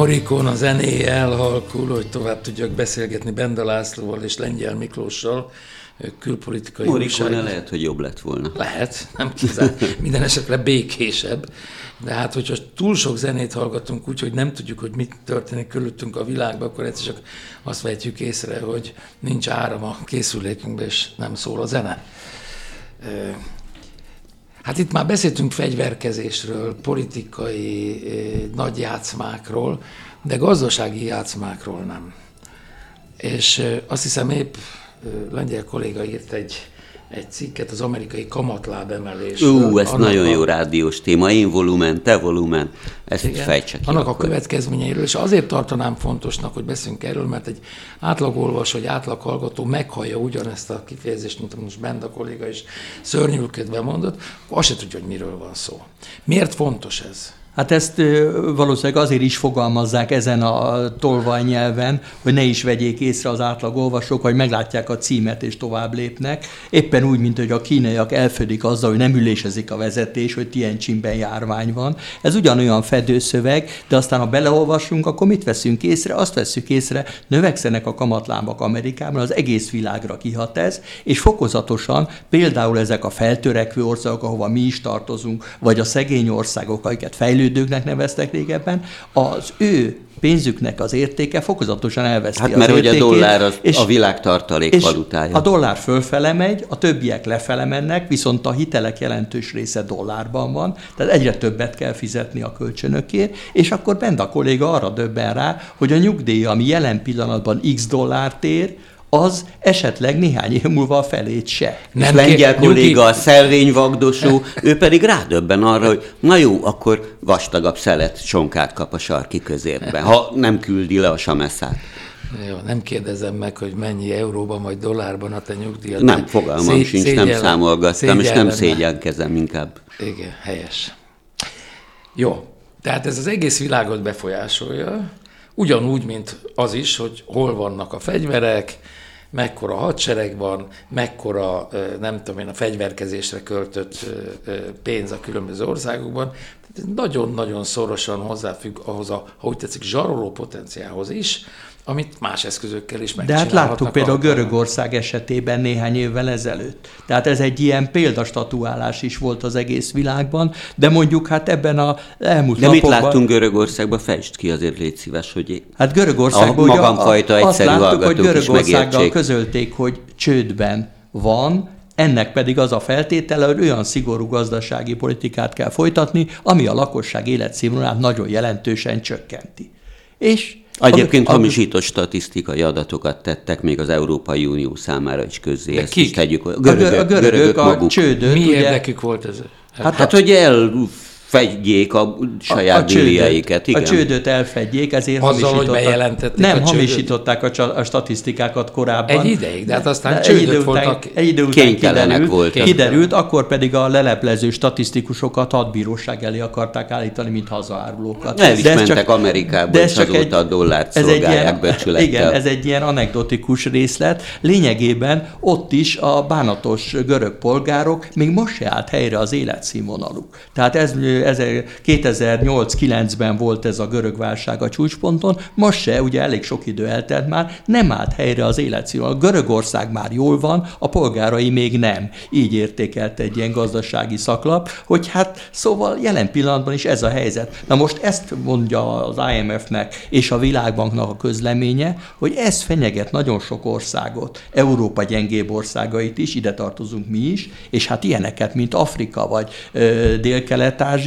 B: Morikon a zenéje elhalkul, hogy tovább tudjak beszélgetni Benda Lászlóval és Lengyel Miklóssal, külpolitikai
C: Morikon
B: újság-
C: lehet, hogy jobb lett volna.
B: Lehet, nem kizár. Minden esetre békésebb. De hát, hogyha túl sok zenét hallgatunk úgy, hogy nem tudjuk, hogy mit történik körülöttünk a világban, akkor egyszer csak azt vehetjük észre, hogy nincs áram a készülékünkben, és nem szól a zene. Hát itt már beszéltünk fegyverkezésről, politikai eh, nagy játszmákról, de gazdasági játszmákról nem. És eh, azt hiszem épp eh, lengyel kolléga írt egy, egy cikket az amerikai kamatláb emelésről.
C: Ú, ez
B: Annak
C: nagyon
B: a-
C: jó rádiós téma. Én volumen, te volumen. Ezt
B: igen,
C: fejtse ki.
B: annak a
C: akkor.
B: következményeiről, és azért tartanám fontosnak, hogy beszélünk erről, mert egy átlagolvasó, vagy átlag hallgató meghallja ugyanezt a kifejezést, mint most Benda kolléga is szörnyűködve mondott, azt se tudja, hogy miről van szó. Miért fontos ez?
D: Hát ezt valószínűleg azért is fogalmazzák ezen a tolvajnyelven, hogy ne is vegyék észre az átlag olvasók, hogy meglátják a címet és tovább lépnek. Éppen úgy, mint hogy a kínaiak elfödik azzal, hogy nem ülésezik a vezetés, hogy Tientsinben járvány van. Ez ugyanolyan fedőszöveg, de aztán ha beleolvasunk, akkor mit veszünk észre? Azt veszük észre, növekszenek a kamatlábak Amerikában, az egész világra kihat ez, és fokozatosan például ezek a feltörekvő országok, ahova mi is tartozunk, vagy a szegény országok, amiket fejlődőknek neveztek régebben, az ő pénzüknek az értéke fokozatosan elveszti
C: Hát
D: az
C: mert hogy a
D: értékét,
C: dollár az
D: és-
C: a világ tartalék
D: és
C: valutája.
D: a dollár fölfele megy, a többiek lefele mennek, viszont a hitelek jelentős része dollárban van, tehát egyre többet kell fizetni a kölcsönökért, és akkor bent a kolléga arra döbben rá, hogy a nyugdíj, ami jelen pillanatban x dollárt ér, az esetleg néhány év múlva a felét se.
C: Nem
B: Nem
C: lengyel
B: ké-
C: kolléga, a szelvényvagdosó, ő pedig rádöbben arra, hogy na jó, akkor vastagabb szelet sonkát kap a sarki közérben, ha nem küldi le a sameszát.
B: Jó, nem kérdezem meg, hogy mennyi euróban vagy dollárban a te nyugdíjad.
C: Nem, fogalmam
B: szé-
C: sincs, nem
B: szégyellem-
C: számolgattam, és nem szégyenkezem inkább.
B: Igen, helyes. Jó, tehát ez az egész világot befolyásolja, ugyanúgy, mint az is, hogy hol vannak a fegyverek, mekkora hadsereg van, mekkora, nem tudom én, a fegyverkezésre költött pénz a különböző országokban. Tehát nagyon-nagyon szorosan hozzáfügg ahhoz a, ha úgy tetszik, zsaroló potenciálhoz is, amit más eszközökkel is
D: De hát láttuk például
B: a-
D: Görögország esetében néhány évvel ezelőtt. Tehát ez egy ilyen példastatuálás is volt az egész világban, de mondjuk hát ebben a elmúlt
C: De mit
D: napokban...
C: láttunk Görögországban? Fejtsd ki azért, légy szíves, hogy
D: Hát Görögországban
C: A magamfajta
D: azt
C: egyszerű
D: láttuk, hogy Görögországgal közölték, hogy csődben van, ennek pedig az a feltétele, hogy olyan szigorú gazdasági politikát kell folytatni, ami a lakosság életszínvonalát nagyon jelentősen csökkenti. És
C: Egyébként
D: ami-
C: hamisított statisztikai adatokat tettek még az Európai Unió számára is közzé.
B: De
C: Ezt
B: kik?
C: is tegyük. A
D: a görögök,
C: görögök,
D: a görögök,
C: görögök
D: a
C: maguk.
D: csődöt,
B: Mi
D: ugye,
B: érdekük volt ez?
D: Hát
C: Hát, hogy elfedjék a saját billieiket.
D: a
C: Igen.
D: csődöt elfedjék, ezért
B: Azzal, hogy
D: hamisították.
B: bejelentették
D: Nem,
B: a csődöt?
D: hamisították a, csa- a statisztikákat korábban.
B: Egy ideig, de hát aztán
D: De
B: csődöt
D: egy idő után,
B: voltak.
D: egy idő után
C: Kénytelenek
D: kiderült,
C: voltak.
D: kiderült, akkor pedig a leleplező statisztikusokat hadbíróság elé akarták állítani, mint hazaárulókat.
C: El is
D: De
C: mentek Amerikába,
D: de ez
C: és
D: csak
C: azóta a dollárt
D: ez egy
C: szolgálják
D: ilyen-
C: becsülettel.
D: Igen, ez egy ilyen anekdotikus részlet. Lényegében ott is a bánatos görög polgárok még most se állt helyre az életszínvonaluk. Tehát ez, ez 2008-9-ben volt ez a görög válság a csúcsponton, most se, ugye elég sok idő eltelt már, nem állt helyre az életszínvonal. Görögország már jól van, a polgárai még nem. Így értékelt egy ilyen gazdasági szaklap, hogy hát szóval jelen pillanatban is ez a helyzet. Na most ezt mondja az IMF-nek és a Világbanknak a közleménye, hogy ez fenyeget nagyon sok országot, Európa gyengébb országait is, ide tartozunk mi is, és hát ilyeneket, mint Afrika vagy ö,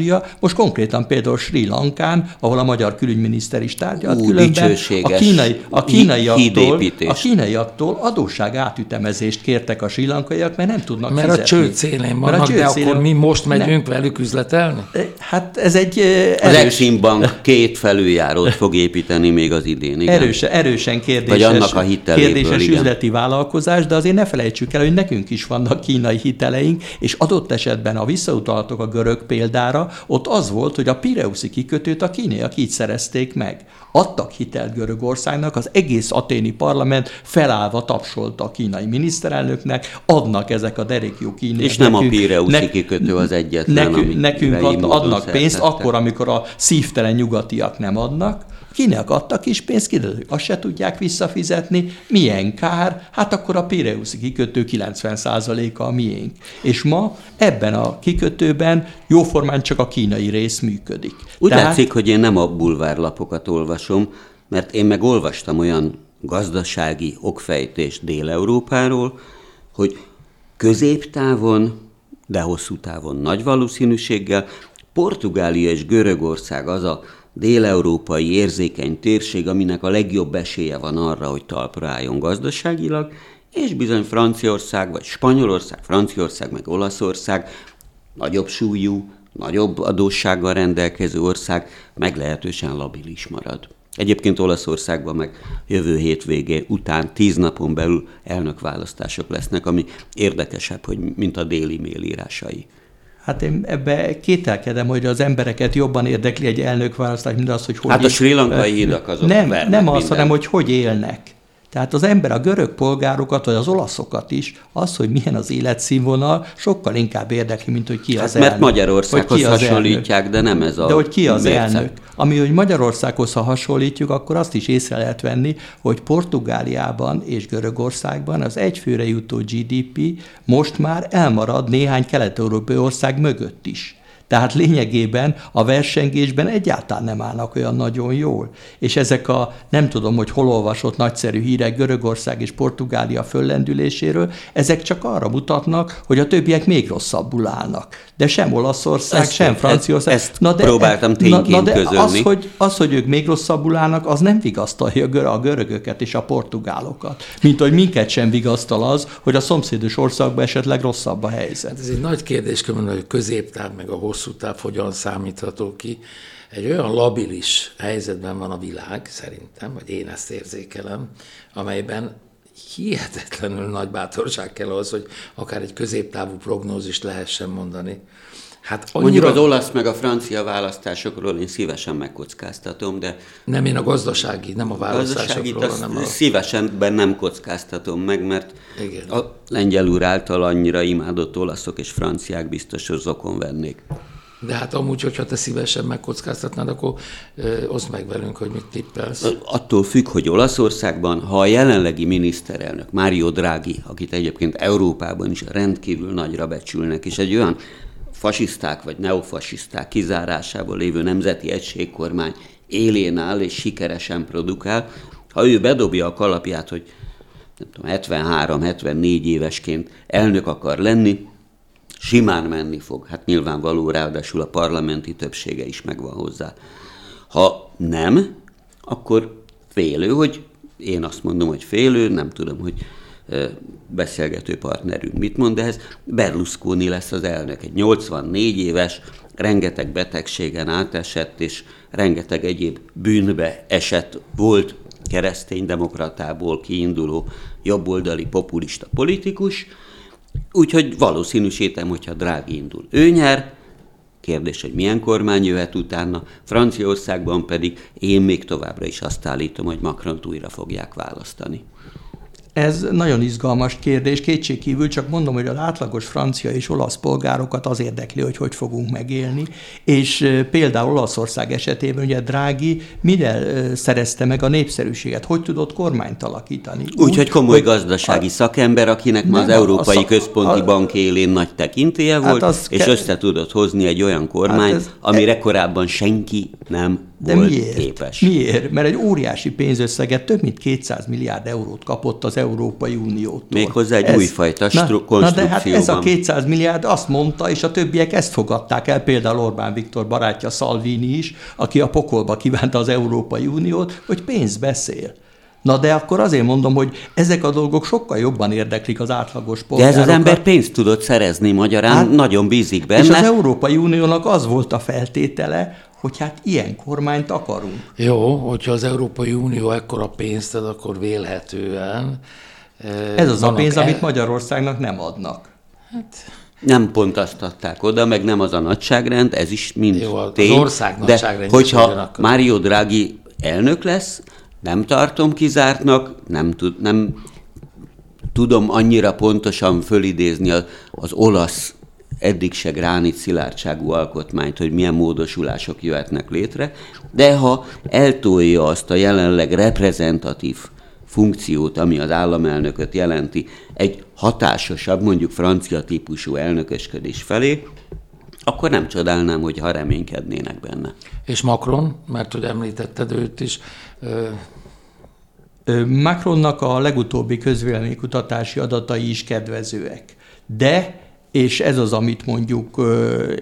D: Dél-Kelet-Ázsia, most konkrétan például Sri Lankán, ahol a magyar külügyminiszter is tárgyalt,
C: Ú,
D: különben a, kínai, a, kínaiaktól, a kínaiaktól adósság átütemezést kértek a sri lankaiak, mert nem tudnak
B: Mert a
D: fizetni.
B: csőd szélén
D: Mert a
B: vannak,
D: csőd
B: de
D: szélén-
B: akkor mi most
D: Nem.
B: megyünk velük üzletelni?
D: Hát ez egy eh,
C: Az
D: erős,
C: Exim Bank két felüljárót fog építeni még az idén. Igen.
D: erősen, erősen kérdéses,
C: Vagy annak a hiteléből,
D: kérdéses
C: igen.
D: üzleti vállalkozás, de azért ne felejtsük el, hogy nekünk is vannak kínai hiteleink, és adott esetben, ha visszautaltok a görög példára, ott az volt, hogy a Pireuszi kikötőt a kínaiak így szerezték meg. Adtak hitelt Görögországnak, az egész aténi parlament felállva tapsolta a kínai miniszterelnöknek, adnak ezek a derékjó kínaiak.
C: És nem a
D: nekünk-
C: Pireuszi
D: nek-
C: kikötő az egyetlen,
D: Nekünk, nekünk ad, adnak pénzt, akkor, amikor a szívtelen nyugatiak nem adnak, Kinek adtak is pénzt, kiderül, azt se tudják visszafizetni, milyen kár, hát akkor a Pireuszi kikötő 90%-a a miénk. És ma ebben a kikötőben jóformán csak a kínai rész működik.
C: Úgy Tehát... látszik, hogy én nem a bulvárlapokat olvasom, mert én meg olvastam olyan gazdasági okfejtést Dél-Európáról, hogy középtávon, de hosszú távon nagy valószínűséggel Portugália és Görögország az a déleurópai érzékeny térség, aminek a legjobb esélye van arra, hogy talpra álljon gazdaságilag, és bizony Franciaország, vagy Spanyolország, Franciaország, meg Olaszország nagyobb súlyú, nagyobb adóssággal rendelkező ország meglehetősen labilis marad. Egyébként Olaszországban meg jövő hétvégé után tíz napon belül elnökválasztások lesznek, ami érdekesebb, hogy mint a déli mail.
D: Hát én ebbe kételkedem, hogy az embereket jobban érdekli egy elnökválasztás, mint az, hogy hogy...
C: Hát a sri lankai hidak azok
D: Nem, nem az, hanem hogy hogy élnek. Tehát az ember a görög polgárokat, vagy az olaszokat is, az, hogy milyen az életszínvonal, sokkal inkább érdekli, mint hogy ki hát az
C: mert elnök. Magyarországhoz ki hasonlítják, elnök. de nem ez a
D: De hogy ki az mérce. elnök. Ami, hogy Magyarországhoz, ha hasonlítjuk, akkor azt is észre lehet venni, hogy Portugáliában és Görögországban az egyfőre jutó GDP most már elmarad néhány kelet-európai ország mögött is. Tehát lényegében a versengésben egyáltalán nem állnak olyan nagyon jól. És ezek a nem tudom, hogy hol olvasott nagyszerű hírek Görögország és Portugália föllendüléséről, ezek csak arra mutatnak, hogy a többiek még rosszabbul állnak. De sem Olaszország, ezt, sem Franciaország.
C: Ezt na de, próbáltam tényként na, na de közölni.
D: Az hogy, az, hogy ők még rosszabbul állnak, az nem vigasztalja a görögöket és a portugálokat. Mint hogy minket sem vigasztal az, hogy a szomszédos országban esetleg rosszabb a helyzet. Hát
B: ez egy nagy kérdés, hogy a középtáv meg a hosszú hosszú táv hogyan számítható ki. Egy olyan labilis helyzetben van a világ, szerintem, vagy én ezt érzékelem, amelyben hihetetlenül nagy bátorság kell az, hogy akár egy középtávú prognózist lehessen mondani.
C: Hát annyira... Mondjuk az olasz meg a francia választásokról én szívesen megkockáztatom, de...
B: Nem én a gazdasági, nem a választásokról, hanem a...
C: Szívesen nem kockáztatom meg, mert Igen. a lengyel úr által annyira imádott olaszok és franciák biztos, hogy zokon vennék.
B: De hát amúgy, hogyha te szívesen megkockáztatnád, akkor oszd meg velünk, hogy mit tippelsz.
C: Attól függ, hogy Olaszországban, ha a jelenlegi miniszterelnök, Mário Draghi, akit egyébként Európában is rendkívül nagyra becsülnek, és egy olyan fasiszták vagy neofasiszták kizárásából lévő nemzeti egységkormány élén áll és sikeresen produkál, ha ő bedobja a kalapját, hogy nem tudom, 73-74 évesként elnök akar lenni, simán menni fog. Hát nyilvánvaló, ráadásul a parlamenti többsége is megvan hozzá. Ha nem, akkor félő, hogy én azt mondom, hogy félő, nem tudom, hogy beszélgető partnerünk mit mond ehhez, Berlusconi lesz az elnök. Egy 84 éves, rengeteg betegségen átesett, és rengeteg egyéb bűnbe esett volt kereszténydemokratából kiinduló jobboldali populista politikus, Úgyhogy valószínűsítem, hogyha Drági indul, ő nyer, Kérdés, hogy milyen kormány jöhet utána. Franciaországban pedig én még továbbra is azt állítom, hogy Macron újra fogják választani.
D: Ez nagyon izgalmas kérdés, kétségkívül csak mondom, hogy az átlagos francia és olasz polgárokat az érdekli, hogy hogy fogunk megélni, és például Olaszország esetében ugye Drági mire szerezte meg a népszerűséget, hogy tudott kormányt alakítani?
C: Úgyhogy komoly hogy gazdasági a, szakember, akinek ma az Európai a, Központi a, Bank élén nagy tekintélye hát volt, és ke- össze tudott hozni egy olyan kormányt, hát ez, amire korábban senki nem de volt
D: miért?
C: képes.
D: Miért? Mert egy óriási pénzösszeget, több mint 200 milliárd eurót kapott az Európai Uniótól.
C: Méghozzá egy ez, újfajta stru- na,
D: na de hát ez a 200 milliárd azt mondta, és a többiek ezt fogadták el, például Orbán Viktor barátja Salvini is, aki a pokolba kívánta az Európai Uniót, hogy pénz beszél. Na de akkor azért mondom, hogy ezek a dolgok sokkal jobban érdeklik az átlagos polgárokat.
C: De ez az ember pénzt tudott szerezni magyarán, hát, nagyon bízik benne.
D: És az Európai Uniónak az volt a feltétele, hogy hát ilyen kormányt akarunk.
B: Jó, hogyha az Európai Unió ekkora pénzt ad, akkor vélhetően...
D: Eh, Ez az a pénz, el... amit Magyarországnak nem adnak. Hát...
C: Nem pont azt adták oda, meg nem az a nagyságrend, ez is mind Jó, az
B: tény. ország
C: de hogyha Mário Draghi elnök lesz, nem tartom kizártnak, nem, tud, nem tudom annyira pontosan fölidézni az, az olasz eddig se gránit szilárdságú alkotmányt, hogy milyen módosulások jöhetnek létre, de ha eltolja azt a jelenleg reprezentatív funkciót, ami az államelnököt jelenti, egy hatásosabb, mondjuk francia típusú elnökösködés felé, akkor nem csodálnám, hogy ha reménykednének benne.
B: És Macron, mert hogy említetted őt is,
D: Macronnak a legutóbbi közvéleménykutatási adatai is kedvezőek. De és ez az, amit mondjuk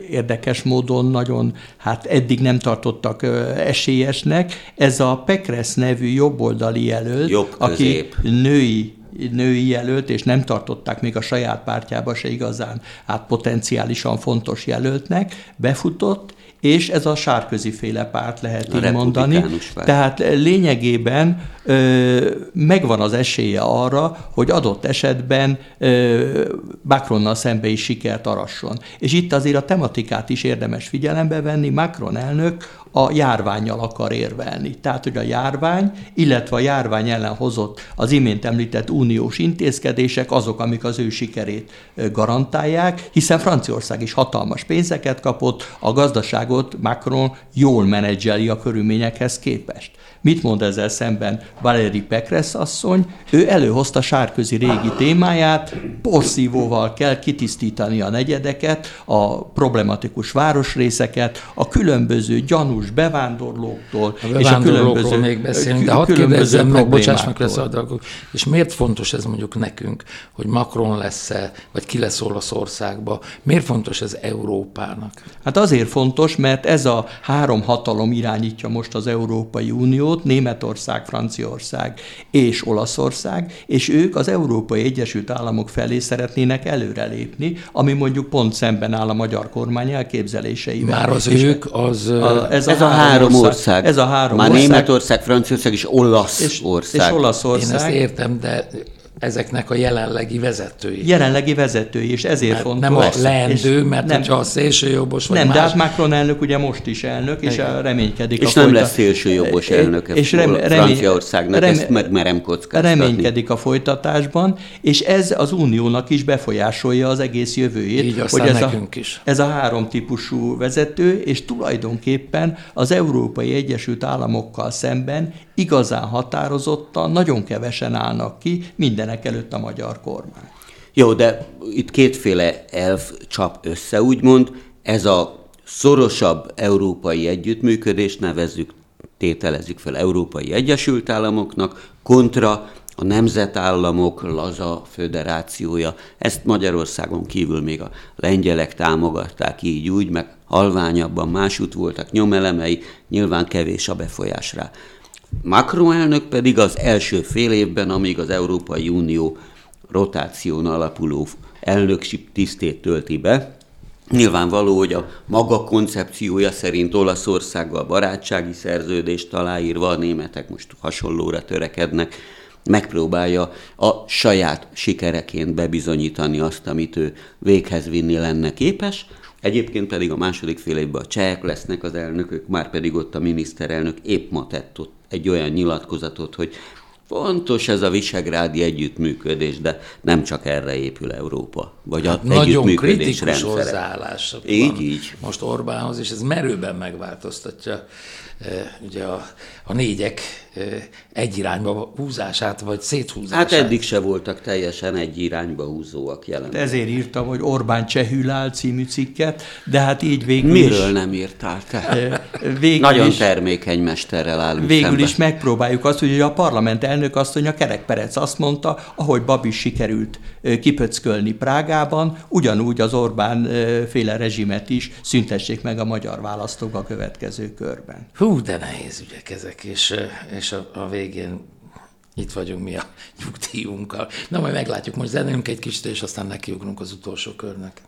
D: érdekes módon nagyon, hát eddig nem tartottak esélyesnek, ez a Pekres nevű jobboldali jelölt,
C: Jobb
D: aki női női jelölt, és nem tartották még a saját pártjába se igazán hát potenciálisan fontos jelöltnek, befutott, és ez a sárközi féle párt lehet a így mondani. Párt. Tehát lényegében ö, megvan az esélye arra, hogy adott esetben ö, Macronnal szembe is sikert arasson. És itt azért a tematikát is érdemes figyelembe venni. Macron elnök a járványjal akar érvelni. Tehát, hogy a járvány, illetve a járvány ellen hozott az imént említett uniós intézkedések azok, amik az ő sikerét garantálják, hiszen Franciaország is hatalmas pénzeket kapott, a gazdaságot Macron jól menedzseli a körülményekhez képest. Mit mond ezzel szemben Valérie Pekres asszony? Ő előhozta sárközi régi témáját, porszívóval kell kitisztítani a negyedeket, a problematikus városrészeket, a különböző gyanús bevándorlóktól,
B: a és a különböző még beszélünk, de hadd kérdezzem meg, bocsáss meg lesz a és miért fontos ez mondjuk nekünk, hogy Macron lesz-e, vagy ki lesz Olaszországba? Miért fontos ez Európának?
D: Hát azért fontos, mert ez a három hatalom irányítja most az Európai Unió, Uniót, Németország, Franciaország és Olaszország, és ők az Európai Egyesült Államok felé szeretnének előrelépni, ami mondjuk pont szemben áll a magyar kormány elképzeléseivel.
B: Már az és ők, az...
C: A, ez, a, ez a három ország, ország. Ez a három Már ország. Németország, Franciaország és Olaszország.
D: És, és Olaszország.
B: Én ezt értem, de ezeknek a jelenlegi vezetői.
D: Jelenlegi vezetői, és ezért mert fontos.
B: Nem a leendő, mert nem, hogyha a szélsőjobbos vagy
D: Nem,
B: más...
D: de hát Macron elnök ugye most is elnök, és Igen. reménykedik.
C: És a nem folyta... lesz szélsőjobbos elnök és rem, remény, Franciaországnak, rem, ezt meg merem kockáztatni.
D: Reménykedik a folytatásban, és ez az uniónak is befolyásolja az egész jövőjét.
B: Így hogy ez nekünk
D: a,
B: is.
D: Ez a három típusú vezető, és tulajdonképpen az Európai Egyesült Államokkal szemben igazán határozottan nagyon kevesen állnak ki, mindenek előtt a magyar kormány.
C: Jó, de itt kétféle elv csap össze, úgymond. Ez a szorosabb európai együttműködés, nevezzük, tételezzük fel Európai Egyesült Államoknak, kontra a nemzetállamok laza föderációja. Ezt Magyarországon kívül még a lengyelek támogatták így úgy, meg halványabban másút voltak nyomelemei, nyilván kevés a befolyás rá. Macron elnök pedig az első fél évben, amíg az Európai Unió rotáción alapuló elnökség tisztét tölti be, Nyilvánvaló, hogy a maga koncepciója szerint Olaszországgal barátsági szerződést aláírva, a németek most hasonlóra törekednek, megpróbálja a saját sikereként bebizonyítani azt, amit ő véghez vinni lenne képes, Egyébként pedig a második fél évben a csehek lesznek az elnökök, már pedig ott a miniszterelnök épp ma tett ott egy olyan nyilatkozatot, hogy Fontos ez a visegrádi együttműködés, de nem csak erre épül Európa, vagy hát a
B: Nagyon kritikus hozzáállás
C: Így, így.
B: Most Orbánhoz, és ez merőben megváltoztatja ugye a, a négyek egy irányba húzását, vagy széthúzását.
C: Hát eddig se voltak teljesen egy irányba húzóak jelen.
D: Ezért írtam, hogy Orbán csehül áll című cikket, de hát így végül
C: Miről is, nem írtál te? Végül Nagyon is, termékeny mesterrel állunk
D: Végül
C: szemben.
D: is megpróbáljuk azt, hogy a parlament elnök azt mondja, Kerek Perec azt mondta, ahogy Babis sikerült kipöckölni Prágában, ugyanúgy az Orbán féle rezsimet is szüntessék meg a magyar választók a következő körben.
B: Hú, de nehéz ügyek ezek, és, és a, a végén itt vagyunk mi a nyugdíjunkkal. Na, majd meglátjuk, most zenélünk egy kicsit, és aztán nekiugrunk az utolsó körnek.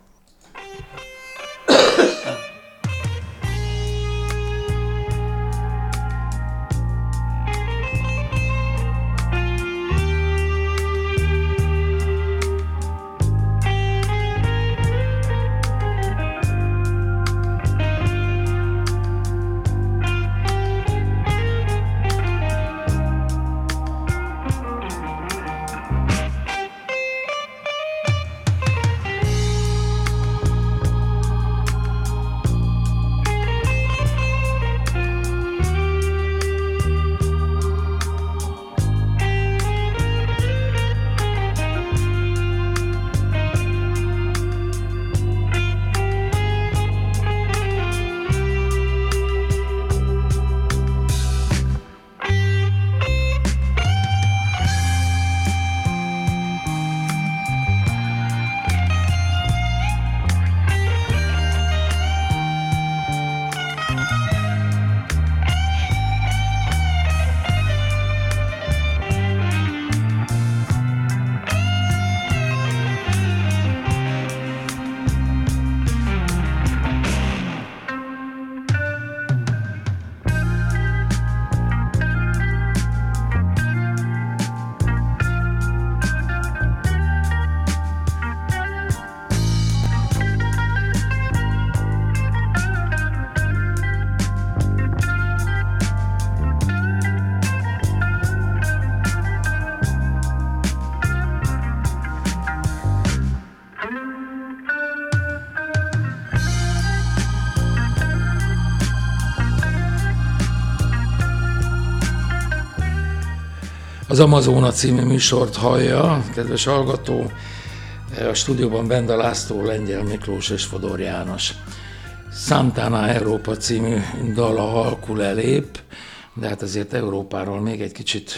B: Amazona című műsort hallja, kedves hallgató, a stúdióban Benda László, Lengyel Miklós és Fodor János. Santana Európa című dala halkul elép, de hát azért Európáról még egy kicsit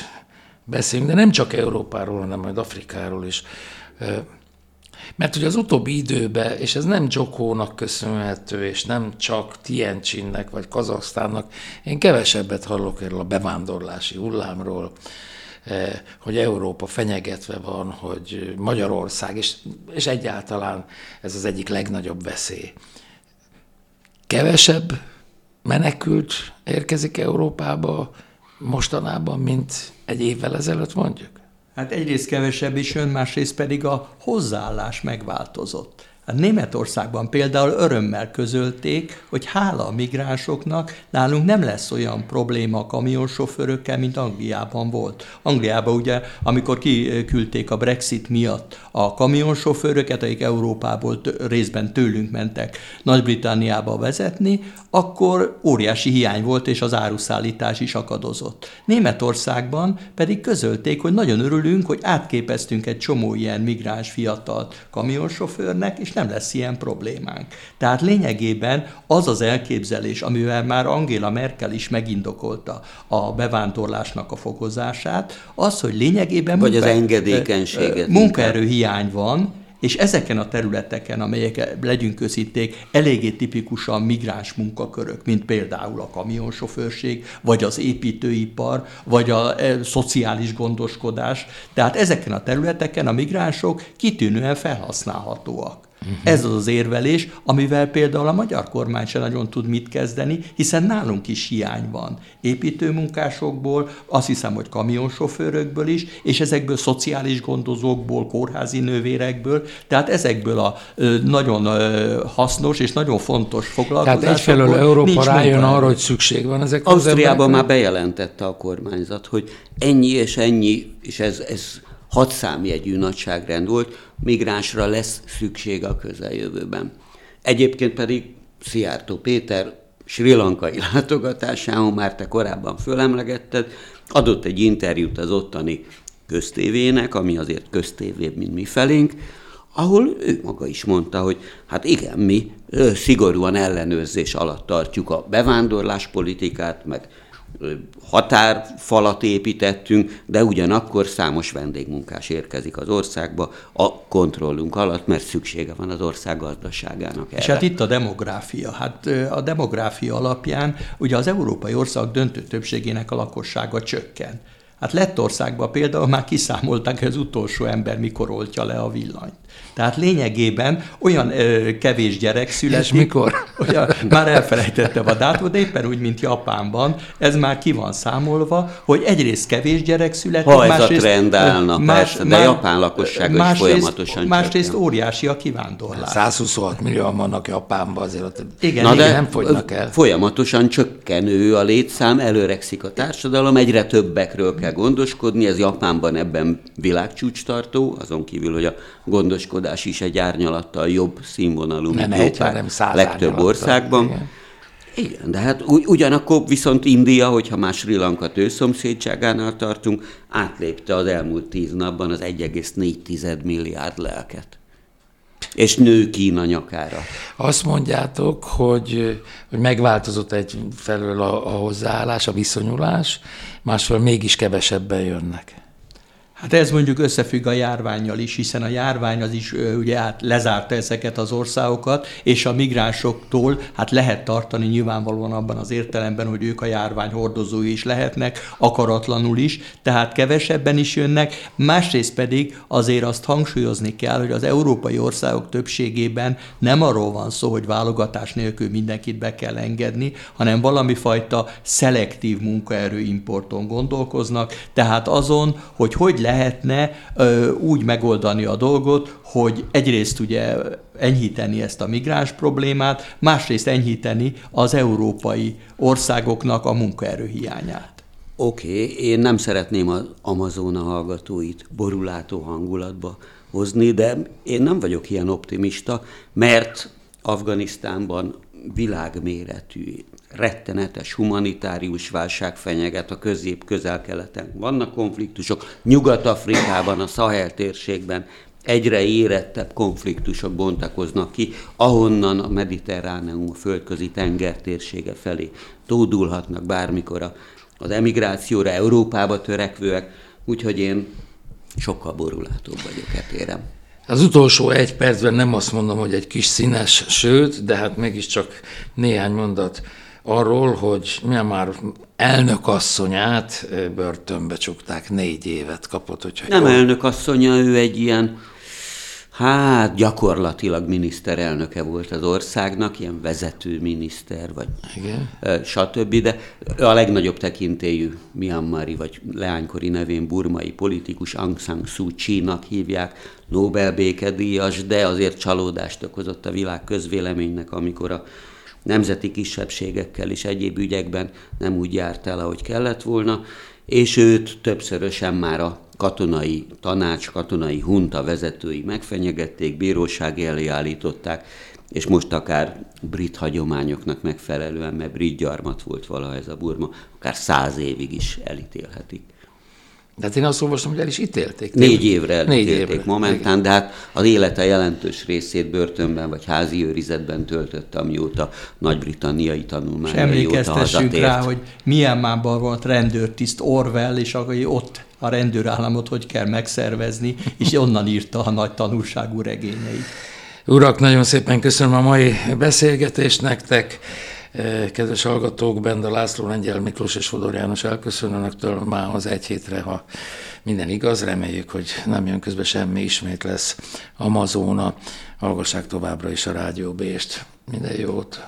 B: beszélünk, de nem csak Európáról, hanem majd Afrikáról is. Mert ugye az utóbbi időben, és ez nem Jokónak köszönhető, és nem csak Tientsinnek vagy Kazaksztánnak, én kevesebbet hallok erről a bevándorlási hullámról, hogy Európa fenyegetve van, hogy Magyarország, és, és egyáltalán ez az egyik legnagyobb veszély. Kevesebb menekült érkezik Európába mostanában, mint egy évvel ezelőtt mondjuk?
D: Hát egyrészt kevesebb is jön, másrészt pedig a hozzáállás megváltozott. Hát Németországban például örömmel közölték, hogy hála a migránsoknak nálunk nem lesz olyan probléma a kamionsofőrökkel, mint Angliában volt. Angliában ugye, amikor kiküldték a Brexit miatt a kamionsofőröket, akik Európából részben tőlünk mentek Nagy-Britanniába vezetni, akkor óriási hiány volt, és az áruszállítás is akadozott. Németországban pedig közölték, hogy nagyon örülünk, hogy átképeztünk egy csomó ilyen migráns fiatal kamionsofőrnek, és nem lesz ilyen problémánk. Tehát lényegében az az elképzelés, amivel már Angela Merkel is megindokolta a bevándorlásnak a fokozását, az, hogy lényegében
C: Vagy munka, az engedékenységet.
D: Munkaerőhiány van, és ezeken a területeken, amelyek legyünk közíték, eléggé tipikusan migráns munkakörök, mint például a kamionsofőrség, vagy az építőipar, vagy a e, szociális gondoskodás. Tehát ezeken a területeken a migránsok kitűnően felhasználhatóak. Uh-huh. Ez az az érvelés, amivel például a magyar kormány sem nagyon tud mit kezdeni, hiszen nálunk is hiány van. Építőmunkásokból, azt hiszem, hogy kamionsofőrökből is, és ezekből szociális gondozókból, kórházi nővérekből, tehát ezekből a ö, nagyon ö, hasznos és nagyon fontos foglalkozásokból
B: Tehát egyfelől Európa rájön munkája. arra, hogy szükség van ezek
C: Ausztriában már bejelentette a kormányzat, hogy ennyi és ennyi, és ez, ez hat számjegyű nagyságrend volt, migránsra lesz szükség a közeljövőben. Egyébként pedig Szijjártó Péter Sri Lankai látogatásán, már te korábban fölemlegetted, adott egy interjút az ottani köztévének, ami azért köztévébb, mint mi felénk, ahol ő maga is mondta, hogy hát igen, mi szigorúan ellenőrzés alatt tartjuk a bevándorláspolitikát, meg határfalat építettünk, de ugyanakkor számos vendégmunkás érkezik az országba a kontrollunk alatt, mert szüksége van az ország gazdaságának erre.
D: És hát itt a demográfia. Hát a demográfia alapján ugye az európai ország döntő többségének a lakossága csökken. Hát Lettországban például már kiszámolták, hogy az utolsó ember mikor oltja le a villanyt. Tehát lényegében olyan ö, kevés gyerek születik.
B: És mikor?
D: Olyan, már elfelejtettem a dátumot, de éppen úgy, mint Japánban, ez már ki van számolva, hogy egyrészt kevés gyerek születik.
C: Ha ez a trend állna, más, persze, de japán lakosság is folyamatosan
D: Másrészt csökken. óriási a kivándorlás.
B: 126 millióan vannak Japánban, azért igen, Na igen, de nem fogynak el.
C: Folyamatosan csökkenő a létszám, előrekszik a társadalom, egyre többekről kell gondoskodni, ez Japánban ebben világcsúcs tartó, azon kívül, hogy a gondoskodás gazdálkodás is egy árnyalattal jobb színvonalú,
B: nem mint egy,
C: legtöbb országban. Igen. Igen, de hát ugyanakkor viszont India, hogyha más Sri Lanka tőszomszédságánál tartunk, átlépte az elmúlt tíz napban az 1,4 milliárd lelket. És nő Kína nyakára.
B: Azt mondjátok, hogy, hogy megváltozott egy felől a, a hozzáállás, a viszonyulás, másfelől mégis kevesebben jönnek.
D: Hát ez mondjuk összefügg a járványjal is, hiszen a járvány az is ugye hát lezárta ezeket az országokat, és a migránsoktól hát lehet tartani nyilvánvalóan abban az értelemben, hogy ők a járvány hordozói is lehetnek, akaratlanul is, tehát kevesebben is jönnek, másrészt pedig azért azt hangsúlyozni kell, hogy az európai országok többségében nem arról van szó, hogy válogatás nélkül mindenkit be kell engedni, hanem valami fajta szelektív munkaerőimporton gondolkoznak, tehát azon, hogy hogy lehet lehetne ö, úgy megoldani a dolgot, hogy egyrészt ugye enyhíteni ezt a migráns problémát, másrészt enyhíteni az európai országoknak a munkaerőhiányát.
C: Oké, okay, én nem szeretném az Amazona hallgatóit borulátó hangulatba hozni, de én nem vagyok ilyen optimista, mert Afganisztánban világméretű, rettenetes humanitárius válság fenyeget a közép-közel-keleten. Vannak konfliktusok, Nyugat-Afrikában, a Szahel térségben egyre érettebb konfliktusok bontakoznak ki, ahonnan a mediterráneum, a földközi tenger térsége felé tódulhatnak bármikor az emigrációra, Európába törekvőek, úgyhogy én sokkal borulátóbb vagyok etérem.
B: Az utolsó egy percben nem azt mondom, hogy egy kis színes, sőt, de hát mégiscsak néhány mondat arról, hogy már elnökasszonyát börtönbe csukták, négy évet kapott. Hogyha
C: nem elnökasszonya, ő egy ilyen Hát gyakorlatilag miniszterelnöke volt az országnak, ilyen vezető miniszter, vagy Igen. stb. De a legnagyobb tekintélyű Myanmari, vagy leánykori nevén burmai politikus Aung San Suu Kyi-nak hívják, Nobel békedíjas, de azért csalódást okozott a világ közvéleménynek, amikor a nemzeti kisebbségekkel és egyéb ügyekben nem úgy járt el, ahogy kellett volna, és őt többszörösen már a katonai tanács, katonai hunta vezetői megfenyegették, bíróság elé állították, és most akár brit hagyományoknak megfelelően, mert brit gyarmat volt valaha ez a Burma, akár száz évig is elítélhetik.
B: De hát én azt olvastam, hogy el is ítélték.
C: Négy évre elítélték Négy évre. momentán, de hát az élete jelentős részét börtönben vagy házi őrizetben töltötte, amióta nagy-britanniai tanulmányai óta hazatért.
D: rá, hogy Myanmarban volt rendőrtiszt Orwell, és aki ott a rendőrállamot hogy kell megszervezni, és onnan írta a nagy tanulságú regényeit.
B: Urak, nagyon szépen köszönöm a mai beszélgetést nektek. Eh, kedves hallgatók, Benda László, Lengyel Miklós és Fodor János elköszön önöktől már az egy hétre, ha minden igaz. Reméljük, hogy nem jön közben semmi, ismét lesz Amazona. Hallgassák továbbra is a Rádió Bést. Minden jót!